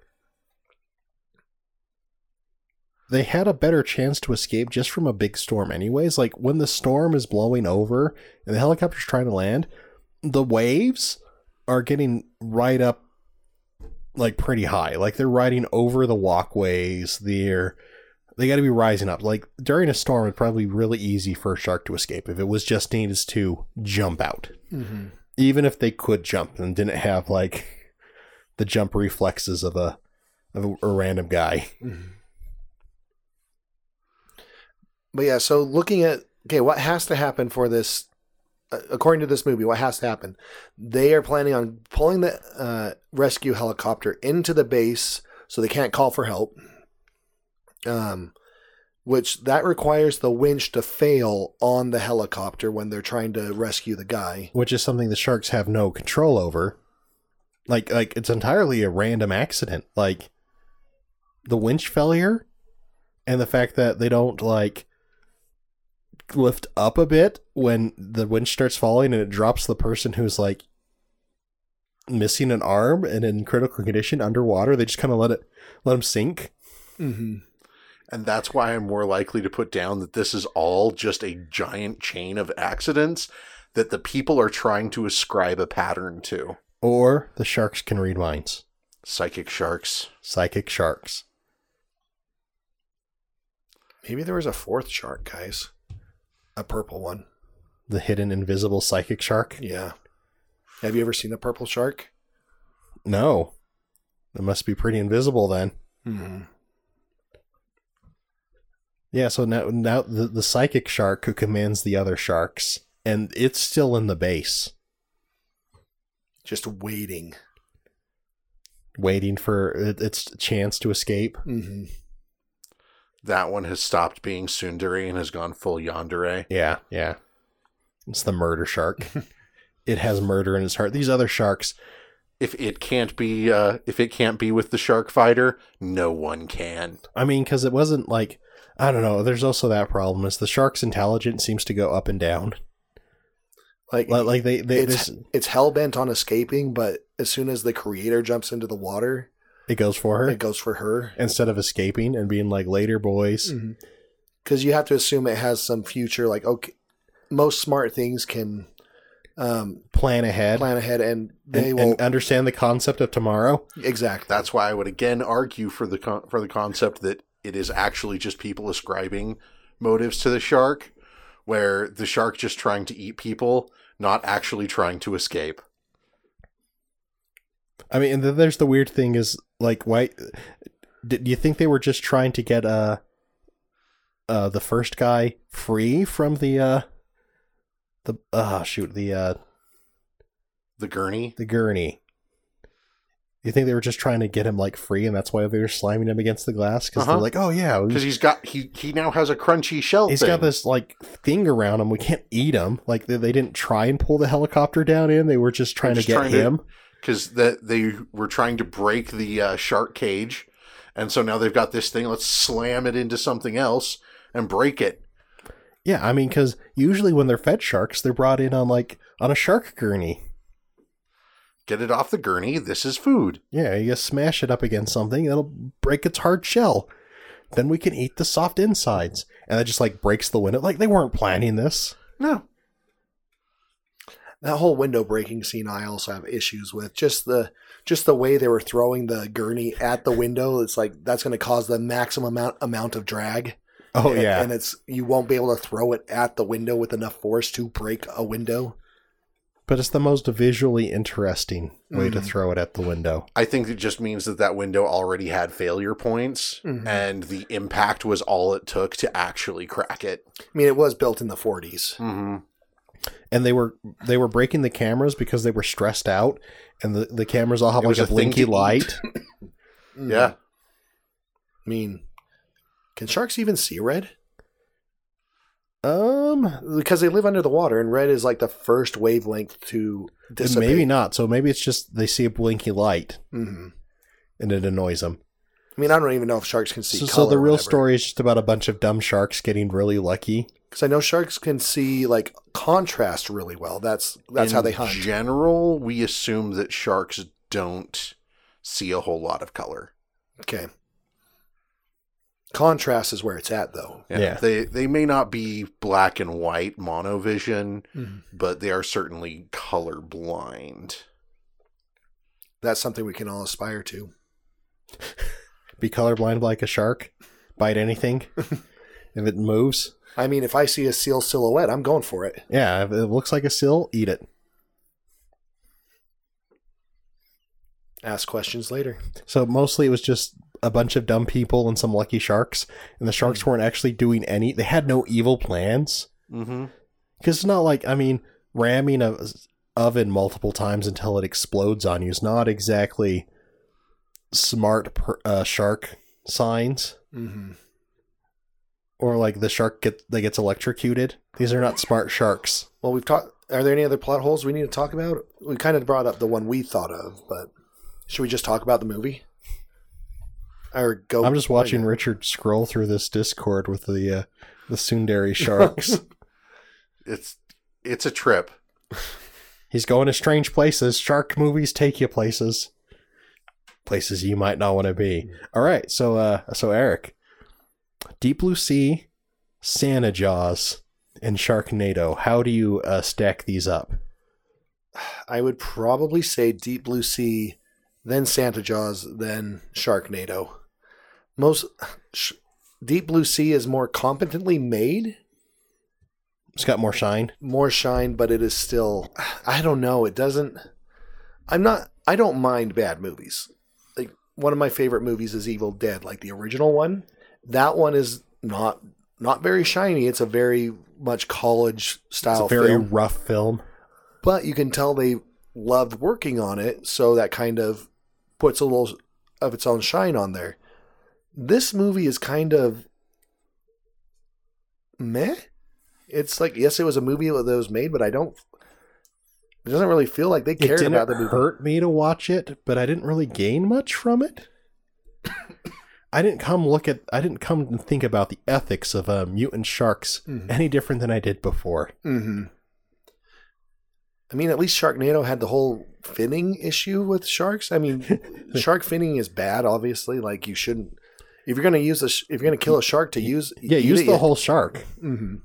they had a better chance to escape just from a big storm, anyways. Like when the storm is blowing over and the helicopter's trying to land, the waves are getting right up like pretty high. Like they're riding over the walkways. They're they got to be rising up. Like during a storm, it'd probably be really easy for a shark to escape if it was just needed to jump out. Mm-hmm. Even if they could jump and didn't have like the jump reflexes of a of a, a random guy. But yeah, so looking at okay, what has to happen for this? Uh, according to this movie, what has to happen? They are planning on pulling the uh, rescue helicopter into the base, so they can't call for help. Um, which that requires the winch to fail on the helicopter when they're trying to rescue the guy. which is something the sharks have no control over. Like like it's entirely a random accident. Like the winch failure and the fact that they don't like lift up a bit when the winch starts falling and it drops the person who's like missing an arm and in critical condition underwater. They just kind of let it let them sink. Mm-hmm. And that's why I'm more likely to put down that this is all just a giant chain of accidents that the people are trying to ascribe a pattern to. Or the sharks can read minds. Psychic sharks. Psychic sharks. Maybe there was a fourth shark, guys. A purple one. The hidden invisible psychic shark. Yeah. Have you ever seen a purple shark? No. It must be pretty invisible then. Mm-hmm. Yeah, so now now the, the psychic shark who commands the other sharks, and it's still in the base, Just waiting. waiting for its chance to escape. Mm-hmm. That one has stopped being tsundere and has gone full yandere. Yeah, yeah. It's the murder shark. it has murder in its heart. These other sharks, If it can't be, uh, if it can't be with the shark fighter, no one can. I mean, because it wasn't like I don't know. There's also that problem is the shark's intelligence seems to go up and down. Like, Like, like they they it's this, it's hell bent on escaping, but as soon as the creator jumps into the water, it goes for her it goes for her. instead of escaping and being like later boys. Because you have to assume it has some future. Like, okay, most smart things can um, Plan ahead plan ahead, and they and, will and understand the concept of tomorrow. exactly. That's why I would again argue for the con- for the concept that it is actually just people ascribing motives to the shark, where the shark just trying to eat people, not actually trying to escape. I mean, and then there's the weird thing is like, why? Did do you think they were just trying to get uh, uh, the first guy free from the uh, the uh shoot the uh The gurney. the gurney? You think they were just trying to get him like free, and that's why they were slamming him against the glass? Because Uh-huh. they're like, oh yeah, Because he's got he he now has a crunchy shell. he's thing. got this like thing around him. We can't eat him. Like they, they didn't try and pull the helicopter down in. They were just trying to get trying to- him. Because that they were trying to break the uh, shark cage, and so now they've got this thing. Let's slam it into something else and break it. Yeah, I mean, because usually when they're fed sharks, they're brought in on like on a shark gurney. Get it off the gurney. This is food. Yeah, you just smash it up against something, it'll break its hard shell. Then we can eat the soft insides. And that just like breaks the window. Like they weren't planning this. No, that whole window breaking scene I also have issues with. Just the just the way they were throwing the gurney at the window. It's like that's going to cause the maximum amount amount of drag. Oh And- yeah. and it's you won't be able to throw it at the window with enough force to break a window. but it's the most visually interesting way to Mhm. throw it at the window. I think it just means that that window already had failure points, Mhm. and the impact was all it took to actually crack it. I mean, it was built in the 40s. Mm-hmm. And they were they were breaking the cameras because they were stressed out and the, the cameras all have It like a a blinky light. Mm. Yeah, I mean, can sharks even see red? Um, Because they live under the water, and red is like the first wavelength to dissipate. maybe not. So maybe it's just they see a blinky light hmm and it annoys them. I mean, I don't even know if sharks can see So, so the real story is just about a bunch of dumb sharks getting really lucky. because I know sharks can see like contrast really well. That's that's In how they hunt. In general, we assume that sharks don't see a whole lot of color. okay. Contrast is where it's at, though. Yeah. They they may not be black and white monovision, Mhm. but they are certainly color blind. That's something we can all aspire to. Be colorblind like a shark, bite anything if it moves. I mean, if I see a seal silhouette, I'm going for it. Yeah, if it looks like a seal, eat it. Ask questions later. So mostly it was just a bunch of dumb people and some lucky sharks, and the sharks weren't actually doing any. They had no evil plans Mm-hmm. because it's not like I mean ramming a oven multiple times until it explodes on you is not exactly smart per, uh, shark signs. Mm-hmm. Or like the shark get that gets electrocuted. These are not smart sharks. Well, we've talked. Are there any other plot holes we need to talk about? We kind of brought up the one we thought of, but should we just talk about the movie? Or go? I'm just watching Richard scroll through this Discord with the uh, the tsundere sharks. It's it's a trip. He's going to strange places. Shark movies take you places. Places you might not want to be. All right, so uh so Eric, Deep Blue Sea, Santa Jaws, and Sharknado. How do you uh, stack these up? I would probably say Deep Blue Sea, then Santa Jaws, then Sharknado. Most sh- Deep Blue Sea is more competently made, It's got more shine. more shine, but it is still. I don't know. It doesn't. I'm not. I don't mind bad movies. One of my favorite movies is Evil Dead, like the original one. That one is not not very shiny. It's a very much college It's style a very film. rough film. but you can tell they loved working on it, so that kind of puts a little of its own shine on there. This movie is kind of meh. It's like yes, it was a movie that was made, but I don't. It doesn't really feel like they It cared didn't about the movie. hurt me to watch it, but I didn't really gain much from it. I didn't come look at. I didn't come and think about the ethics of uh, mutant sharks Mhm. any different than I did before. hmm I mean, at least Sharknado had the whole finning issue with sharks. I mean, shark finning is bad. Obviously, like you shouldn't. If you're gonna use a, if you're gonna kill a shark to use, Yeah, use it, the you- whole shark. hmm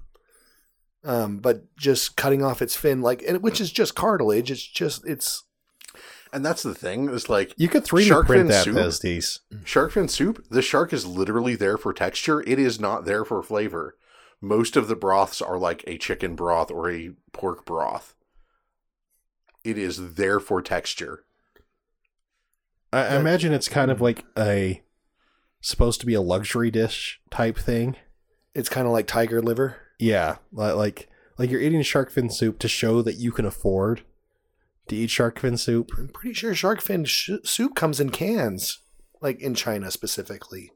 Um, but just cutting off its fin, like, and which is just cartilage. It's just it's And that's the thing. It's like You could 3D Shark print fin that soup? those shark fin soup. The shark is literally there for texture. It is not there for flavor. Most of the broths are like a chicken broth or a pork broth. It is there for texture. I, I imagine it's kind of like a supposed to be a luxury dish type thing. it's kind of like tiger liver. Yeah, like like you're eating shark fin soup to show that you can afford to eat shark fin soup. I'm pretty sure shark fin sh- soup comes in cans, like in China specifically.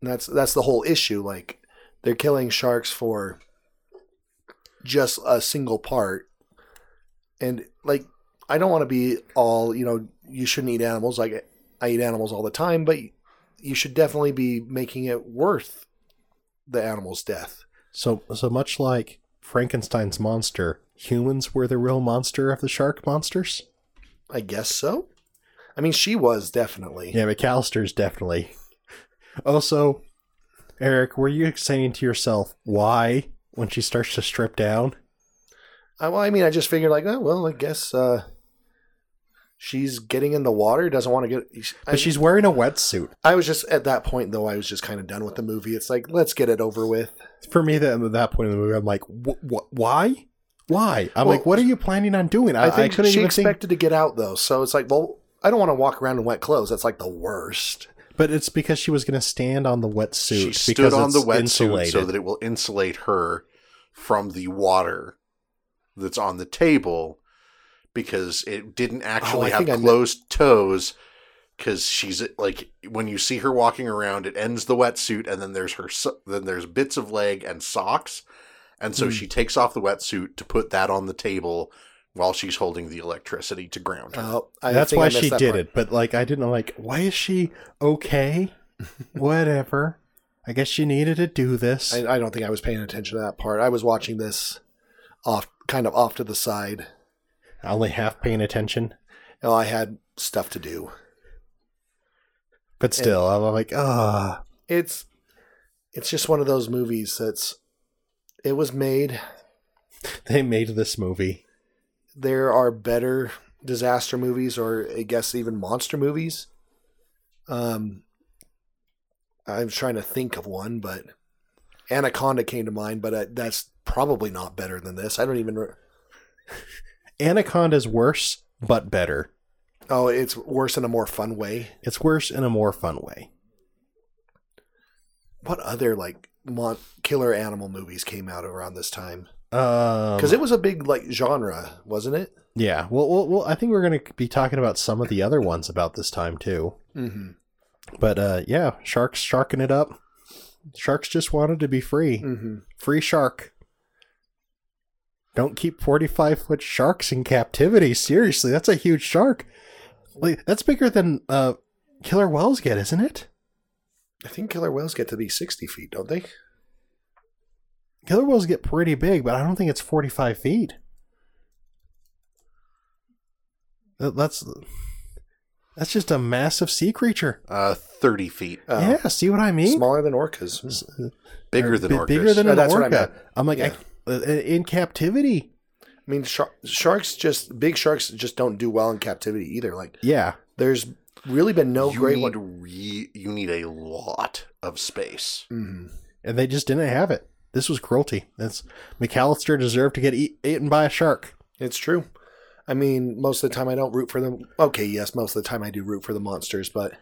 And that's that's the whole issue. Like they're killing sharks for just a single part, and like I don't want to be all you know. You shouldn't eat animals. Like I eat animals all the time, but you should definitely be making it worth the animal's death. So so much like Frankenstein's monster, humans were the real monster of the shark monsters. I guess so. I mean, she was definitely. Yeah, McAlester's definitely. Also, Eric, were you saying to yourself why when she starts to strip down? I, well, I mean, I just figured like, oh well, I guess uh, she's getting in the water. Doesn't want to get. I, But she's wearing a wetsuit. I was just at that point though. I was just kind of done with the movie. It's like let's get it over with. For me, that at that point in the movie, I'm like, wh- wh- why? Why? I'm Well, like, what are you planning on doing? I, I think couldn't she even think. expected to get out though, so it's like, well, I don't want to walk around in wet clothes. That's like the worst. But it's because she was going to stand on the wetsuit. she stood because on the wetsuit so that it will insulate her from the water that's on the table because it didn't actually Oh, have think I kn- closed toes because she's like when you see her walking around, it ends the wetsuit, and then there's her so- then there's bits of leg and socks, and so Hmm. she takes off the wetsuit to put that on the table while she's holding the electricity to ground her. Oh, I That's think I why she that did part. it. But like, I didn't. Like, why is she okay? Whatever. I guess she needed to do this. I, I don't think I was paying attention to that part. I was watching this off, kind of off to the side. Only half paying attention. Know, I had stuff to do. But still, I'm like, ah. It's it's just one of those movies that's it was made. they made this movie. There are better disaster movies, or I guess even monster movies. Um, I'm trying to think of one, but Anaconda came to mind, but uh, that's probably not better than this. I don't even. Re- Anaconda's worse, but better. oh, it's worse in a more fun way. It's worse in a more fun way. What other like mon- killer animal movies came out around this time? Um, Because it was a big like genre, wasn't it? yeah. Well, well, well, I think we're going to be talking about some of the other ones about this time too. Mm-hmm. But uh, yeah, sharks sharking it up. Sharks just wanted to be free. Mm-hmm. Free shark. Don't keep 45 foot sharks in captivity. Seriously, that's a huge shark. Like, that's bigger than uh, killer whales get, isn't it? I think killer whales get to be sixty feet, don't they? Killer whales get pretty big, but I don't think it's 45 feet. That's that's just a massive sea creature. Uh, thirty feet, Oh, yeah, see what I mean? smaller than orcas. bigger Or than bi- orcas. Bigger than Oh, an that's orca. I'm like, Yeah. I, uh, in captivity. I mean, shar- sharks just big sharks just don't do well in captivity either. Like, Yeah, there's really been no you great need one. re- you need a lot of space. Mhm. and they just didn't have it. This was cruelty. That's McAlester deserved to get eat, eaten by a shark. It's true. I mean, most of the time I don't root for them. Okay, yes, most of the time I do root for the monsters, but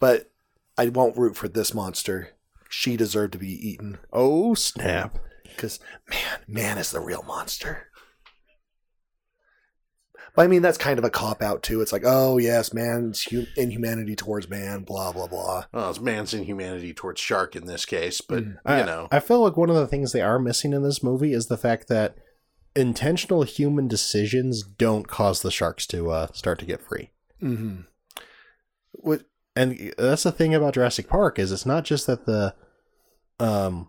but I won't root for this monster. She deserved to be eaten Oh snap! Because man, man is the real monster. But I mean, that's kind of a cop out too. It's like, oh yes, man's hu- inhumanity towards man, blah blah blah. Well, it's man's inhumanity towards shark in this case, but Mm. you I, know, I feel like one of the things they are missing in this movie is the fact that intentional human decisions don't cause the sharks to uh, start to get free. Mm-hmm. What? And that's the thing about Jurassic Park is it's not just that the um,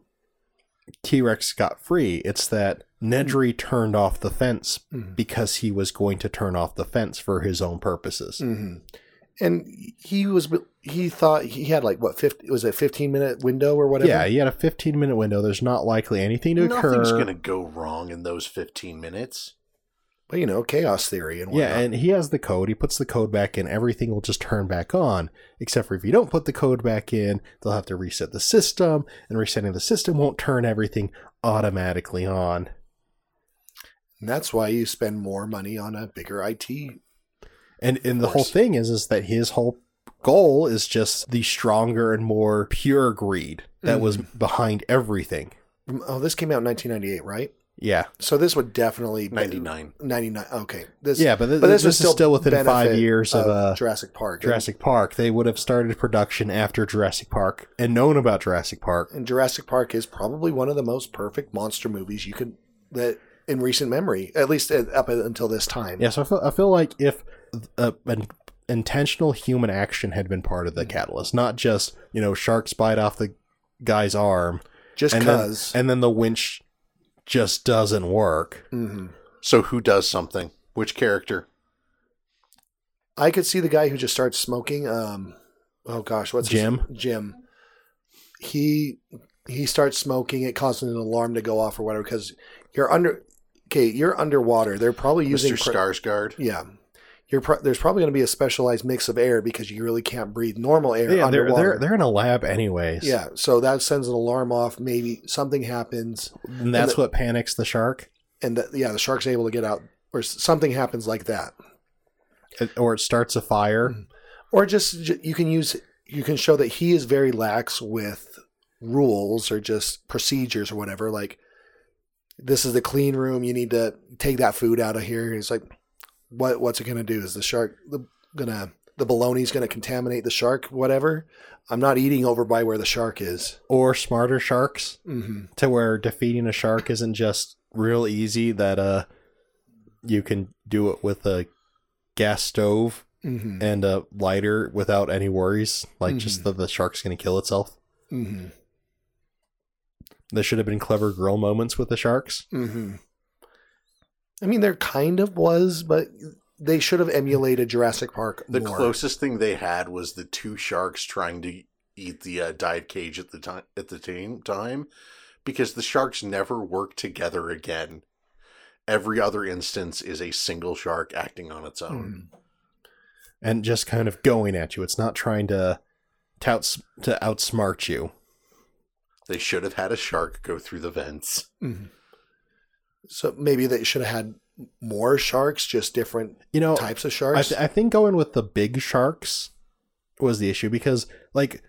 T Rex got free; it's that Nedry turned off the fence Mhm. because he was going to turn off the fence for his own purposes. hmm And he was he thought he had like what fifty was it fifteen minute window or whatever? Yeah, he had a 15 minute window. There's not likely anything to occur. nothing's gonna go wrong in those fifteen minutes. You know, chaos theory and whatnot. Yeah, and he has the code. He puts the code back in. Everything will just turn back on. Except for if you don't put the code back in, they'll have to reset the system, and resetting the system won't turn everything automatically on. And that's why you spend more money on a bigger IT. And and the whole thing is is that his whole goal is just the stronger and more pure greed that mm. was behind everything. Mm, oh, this came out in 1998, right? Yeah, So this would definitely be- 99. 99. Okay. This yeah, but, th- but this, would is still within five years of, uh, Jurassic Park. Jurassic Park. They would have started production after Jurassic Park and known about Jurassic Park. And Jurassic Park is probably one of the most perfect monster movies you could that in recent memory, at least up until this time. Yeah, so I feel, I feel like if uh, an intentional human action had been part of the catalyst, not just you know sharks bite off the guy's arm, Just and because. and then the winch just doesn't work. Mhm. So who does something? Which character? I could see the guy who just starts smoking. Um, oh gosh, what's his- Jim? Jim. He he starts smoking. It causes an alarm to go off or whatever because you're under. Okay, you're underwater. They're probably using. Mr. pr- Skarsgård. Yeah, you're. Pro- there's probably going to be a specialized mix of air because you really can't breathe normal air Yeah, they're, underwater. they're they're in a lab anyways. yeah, so that sends an alarm off. Maybe something happens, and that's the- what panics the shark, and the, yeah, the shark's able to get out, or something happens like that. It- or it starts a fire. Mm-hmm. or just you can use you can show that he is very lax with rules or just procedures or whatever like this is the clean room you need to take that food out of here he's like what what's it going to do is the shark gonna the baloney's going to contaminate the shark, whatever. I'm not eating over by where the shark is. Or smarter sharks Mm-hmm. to where defeating a shark isn't just real easy that uh you can do it with a gas stove Mm-hmm. and a lighter without any worries like just that the shark's going to kill itself Mm-hmm. there should have been clever grill moments with the sharks Mm-hmm. I mean, there kind of was, but they should have emulated Jurassic Park The more. closest thing they had was the two sharks trying to eat the uh, dive cage at the time. At the same time, because the sharks never work together again. Every other instance is a single shark acting on its own. Mhm. and just kind of going at you it's not trying to tout to outsmart you They should have had a shark go through the vents. Mhm. So maybe they should have had more sharks, just different you know types of I, sharks. th- I think going with the big sharks was the issue because like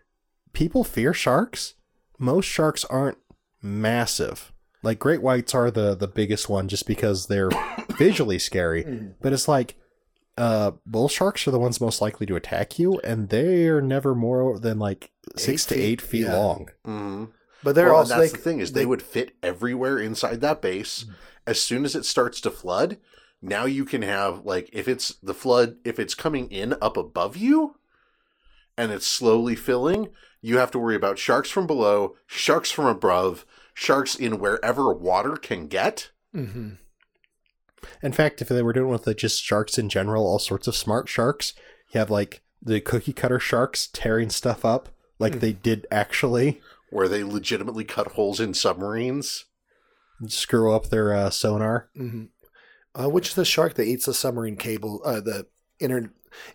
people fear sharks most sharks aren't massive like great whites are the the biggest one just because they're visually scary Mhm. but it's like uh bull sharks are the ones most likely to attack you and they're never more than like six to feet, eight feet yeah. long Mm-hmm. But they're well, also that's like the thing is they, would fit everywhere inside that base. As soon as it starts to flood, now you can have like if it's the flood if it's coming in up above you and it's slowly filling, you have to worry about sharks from below, sharks from above, sharks in wherever water can get. Mhm. in fact if they were doing with the just sharks in general all sorts of smart sharks you have like the cookie cutter sharks tearing stuff up like they did actually Where they legitimately cut holes in submarines. screw up their uh, sonar. Mhm. Uh, which is the shark that eats the submarine cable, uh, the inter-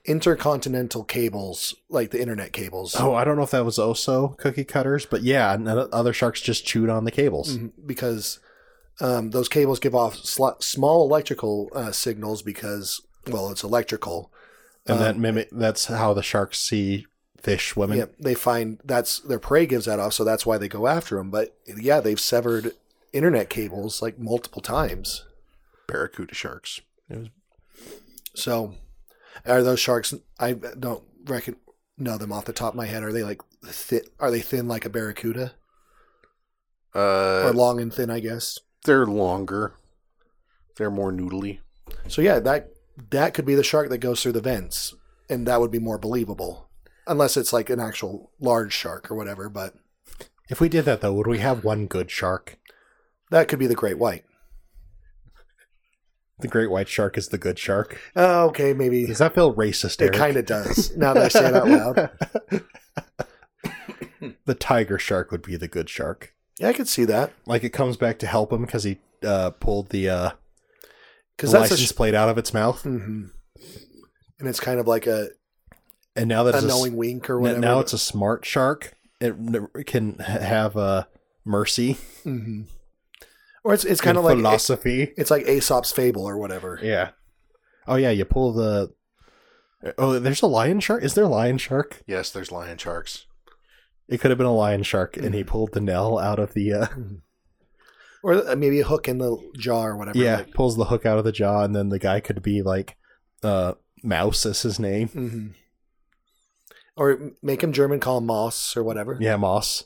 intercontinental cables, like the internet cables? Oh, I don't know if that was also cookie cutters, but yeah, and other sharks just chewed on the cables. Mhm. because um, those cables give off sl- small electrical uh, signals because, well, it's electrical. And Um, that mimic that's how the sharks see fish swimming. Yeah, they find that's their prey gives that off, so that's why they go after them. But yeah, they've severed internet cables like multiple times. Barracuda sharks. So, are those sharks? I don't reckon know them off the top of my head. Are they like thin? Are they thin like a barracuda, Uh, or long and thin? I guess. they're longer. They're more noodly. So yeah, that that could be the shark that goes through the vents, and that would be more believable, unless it's like an actual large shark or whatever. But If we did that though, would we have one good shark? that could be the great white. The great white shark is the good shark. Oh, okay, maybe Does that feel racist? it kind of does. Now that I say it out loud, the tiger shark would be the good shark. yeah, I could see that Like it comes back to help him because he uh, pulled the, uh, because the that's license sh- plate out of its mouth, hmm and it's kind of like a, and now that's a it's a s- knowing wink or whatever. Now it's a smart shark. It n- can have a mercy hmm or it's it's kind of like philosophy. it's like Aesop's fable or whatever. yeah. Oh yeah, you pull the. Oh, there's a lion shark. Is there a lion shark? Yes, there's lion sharks. It could have been a lion shark, and he pulled the nail out of the. Uh, Or uh, maybe a hook in the jaw or whatever. yeah, like- pulls the hook out of the jaw, and then the guy could be like, uh, Mouse is his name. Mhm. Or make him German, call him Moss or whatever. Yeah, Moss.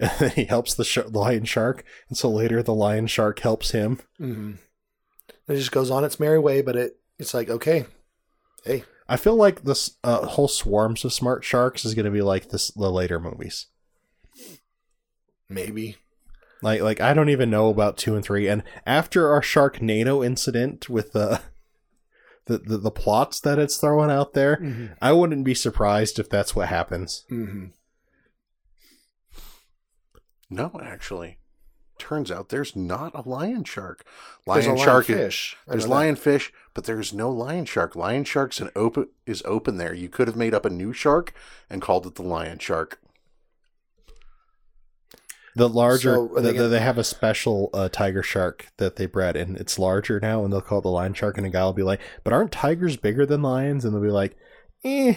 And then he helps the sh- lion shark, and so later the lion shark helps him. hmm It just goes on its merry way, but it it's like okay, hey, I feel like this uh, whole swarms of smart sharks is going to be like this the later movies. maybe. Like like I don't even know about two and three. And after our Sharknado incident with the the the, the plots that it's throwing out there, Mm-hmm. I wouldn't be surprised if that's what happens. hmm No, actually. Turns out there's not a lion shark. There's Lion a shark is- lionfish. I There's know that. lionfish, but there's no lion shark. Lion shark's an open is open there. You could have made up a new shark and called it the lion shark. The larger So, they they, gonna- they have a special uh, tiger shark that they bred, and it's larger now, and they'll call it the lion shark. And a guy will be like, "But aren't tigers bigger than lions?" And they'll be like, "Eh."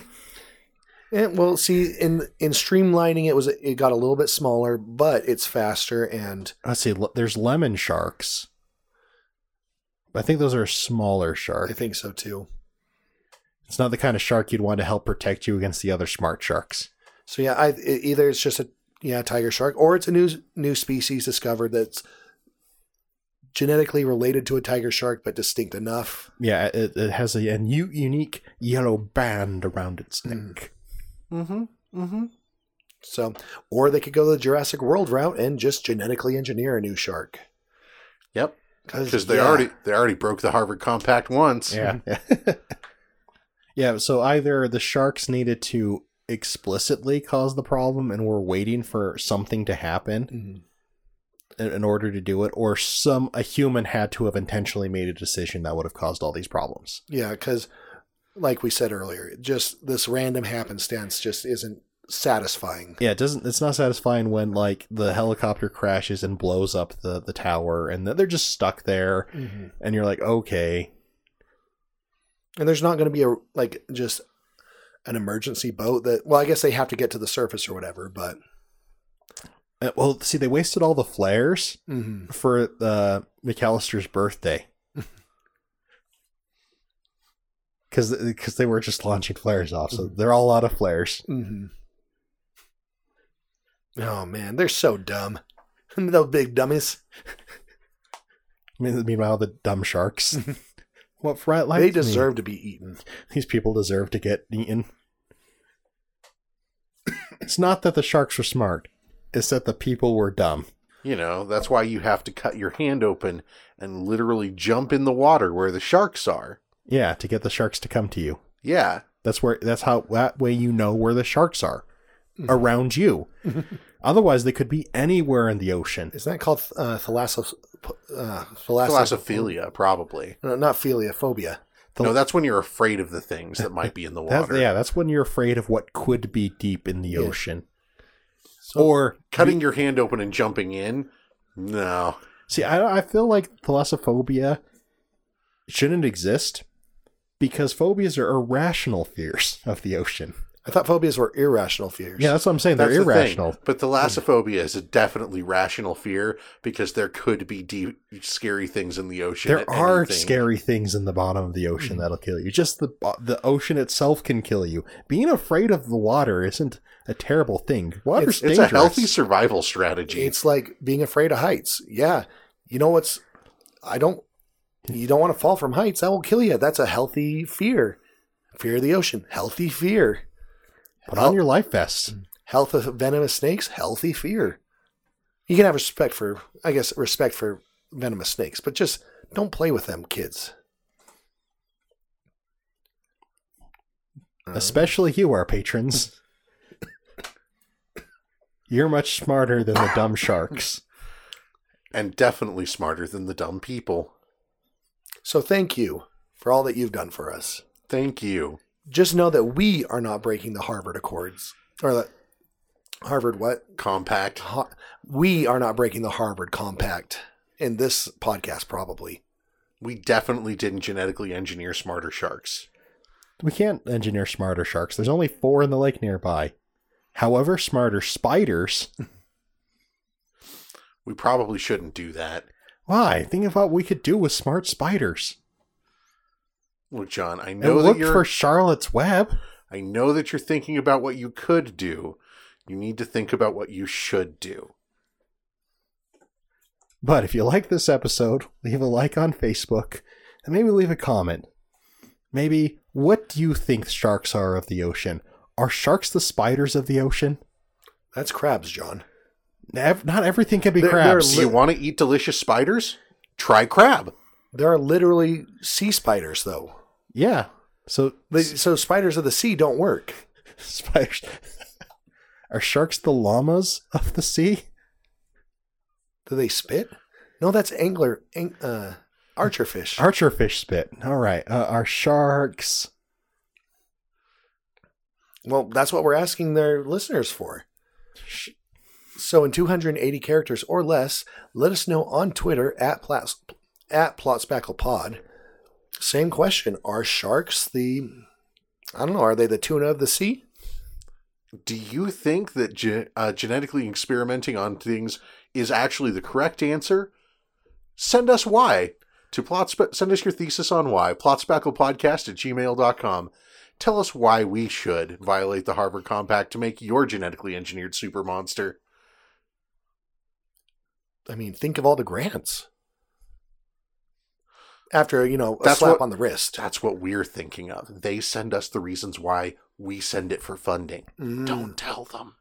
Eh, well, see, in in streamlining, it was it got a little bit smaller, but it's faster and Let's see. There's lemon sharks. I think those are smaller sharks. I think so too. It's not the kind of shark you'd want to help protect you against the other smart sharks. So yeah, I, either it's just a yeah tiger shark, or it's a new new species discovered that's genetically related to a tiger shark but distinct enough. Yeah, it, it has a, a new, unique yellow band around its neck. Mm-hmm. Mm-hmm. So, or they could go the Jurassic World route and just genetically engineer a new shark. Yep. Because they yeah, already they already broke the Harvard Compact once. Yeah. yeah, so either the sharks needed to explicitly caused the problem and we're waiting for something to happen Mhm. in, in order to do it, or some a human had to have intentionally made a decision that would have caused all these problems. Yeah, because like we said earlier, just this random happenstance just isn't satisfying. Yeah, it doesn't it's not satisfying when like the helicopter crashes and blows up the, the tower and they're just stuck there and you're like, okay. And there's not going to be a like just an emergency boat that. Well, I guess they have to get to the surface or whatever, but Uh, Well, see, they wasted all the flares Mhm. for uh, McAlester's birthday. Because they were just launching flares off, so they're all out of flares. Mhm. oh man, they're so dumb. Those big dummies. I mean, meanwhile, the dumb sharks. What fright like they deserve to be eaten. These people deserve to get eaten. it's not that the sharks were smart; it's that the people were dumb. You know, that's why you have to cut your hand open and literally jump in the water where the sharks are. Yeah, to get the sharks to come to you. Yeah. That's where. That's how. That way, you know where the sharks are mm-hmm. around you. Otherwise, they could be anywhere in the ocean. Isn't that called uh, thalassos? Uh, thalassos- Thalassophobia, probably. No, not philia, phobia. The- No, that's when you're afraid of the things that might be in the That's, water. yeah, that's when you're afraid of what could be deep in the Yeah. ocean. or Cutting your hand open and jumping in? No. see, I, I feel like thalassophobia shouldn't exist because phobias are irrational fears of the ocean. I thought phobias were irrational fears. Yeah, that's what I'm saying. They're That's the thing. irrational. But thalassophobia is a definitely rational fear because there could be deep, scary things in the ocean. There are anything. scary things in the bottom of the ocean hmm. that'll kill you. Just the the ocean itself can kill you. Being afraid of the water isn't a terrible thing. Water's It's dangerous. It's a healthy survival strategy. It's like being afraid of heights. Yeah. You know what's I don't you don't want to fall from heights. That will kill you. That's a healthy fear. Fear of the ocean. Healthy fear. Put on your life vest. Health of venomous snakes, healthy fear. You can have respect for I guess respect for venomous snakes, but just don't play with them, kids. Um, Especially you, our patrons. You're much smarter than the dumb sharks. and definitely smarter than the dumb people. So thank you for all that you've done for us. Thank you. Just know that we are not breaking the Harvard Accords. Or the Harvard what? Compact. Ha- we are not breaking the Harvard Compact in this podcast, probably. We definitely didn't genetically engineer smarter sharks. We can't engineer smarter sharks. There's only four in the lake nearby. However, smarter spiders. We probably shouldn't do that. Why? Think of what we could do with smart spiders. Look, John, I And know that look you're for Charlotte's Web. I know that you're thinking about what you could do. You need to think about what you should do. But if you like this episode, leave a like on Facebook and maybe leave a comment. Maybe, what do you think sharks are of the ocean? Are sharks the spiders of the ocean? That's crabs, John. Ev- Not everything can be They're- crabs. Do you want to eat delicious spiders? Try crab. There are literally sea spiders, though. Yeah. So, They, so spiders of the sea don't work. spiders. are sharks the llamas of the sea? Do they spit? No, that's angler, ang, uh, archerfish. Archerfish spit. All right. Uh, are sharks. well, that's what we're asking their listeners for. So, in 280 characters or less, let us know on Twitter at Plots, at PlotspacklePod. Same question: Are sharks the? I don't know. Are they the tuna of the sea? Do you think that ge- uh, genetically experimenting on things is actually the correct answer? Send us why to plots. Send us your thesis on why. Plotspacklepodcast at gmail.com. Tell us why we should violate the Harvard Compact to make your genetically engineered super monster. I mean, think of all the grants. After, you know, a That's slap what- on the wrist. That's what we're thinking of. They send us the reasons why, we send it for funding. Mm. Don't tell them.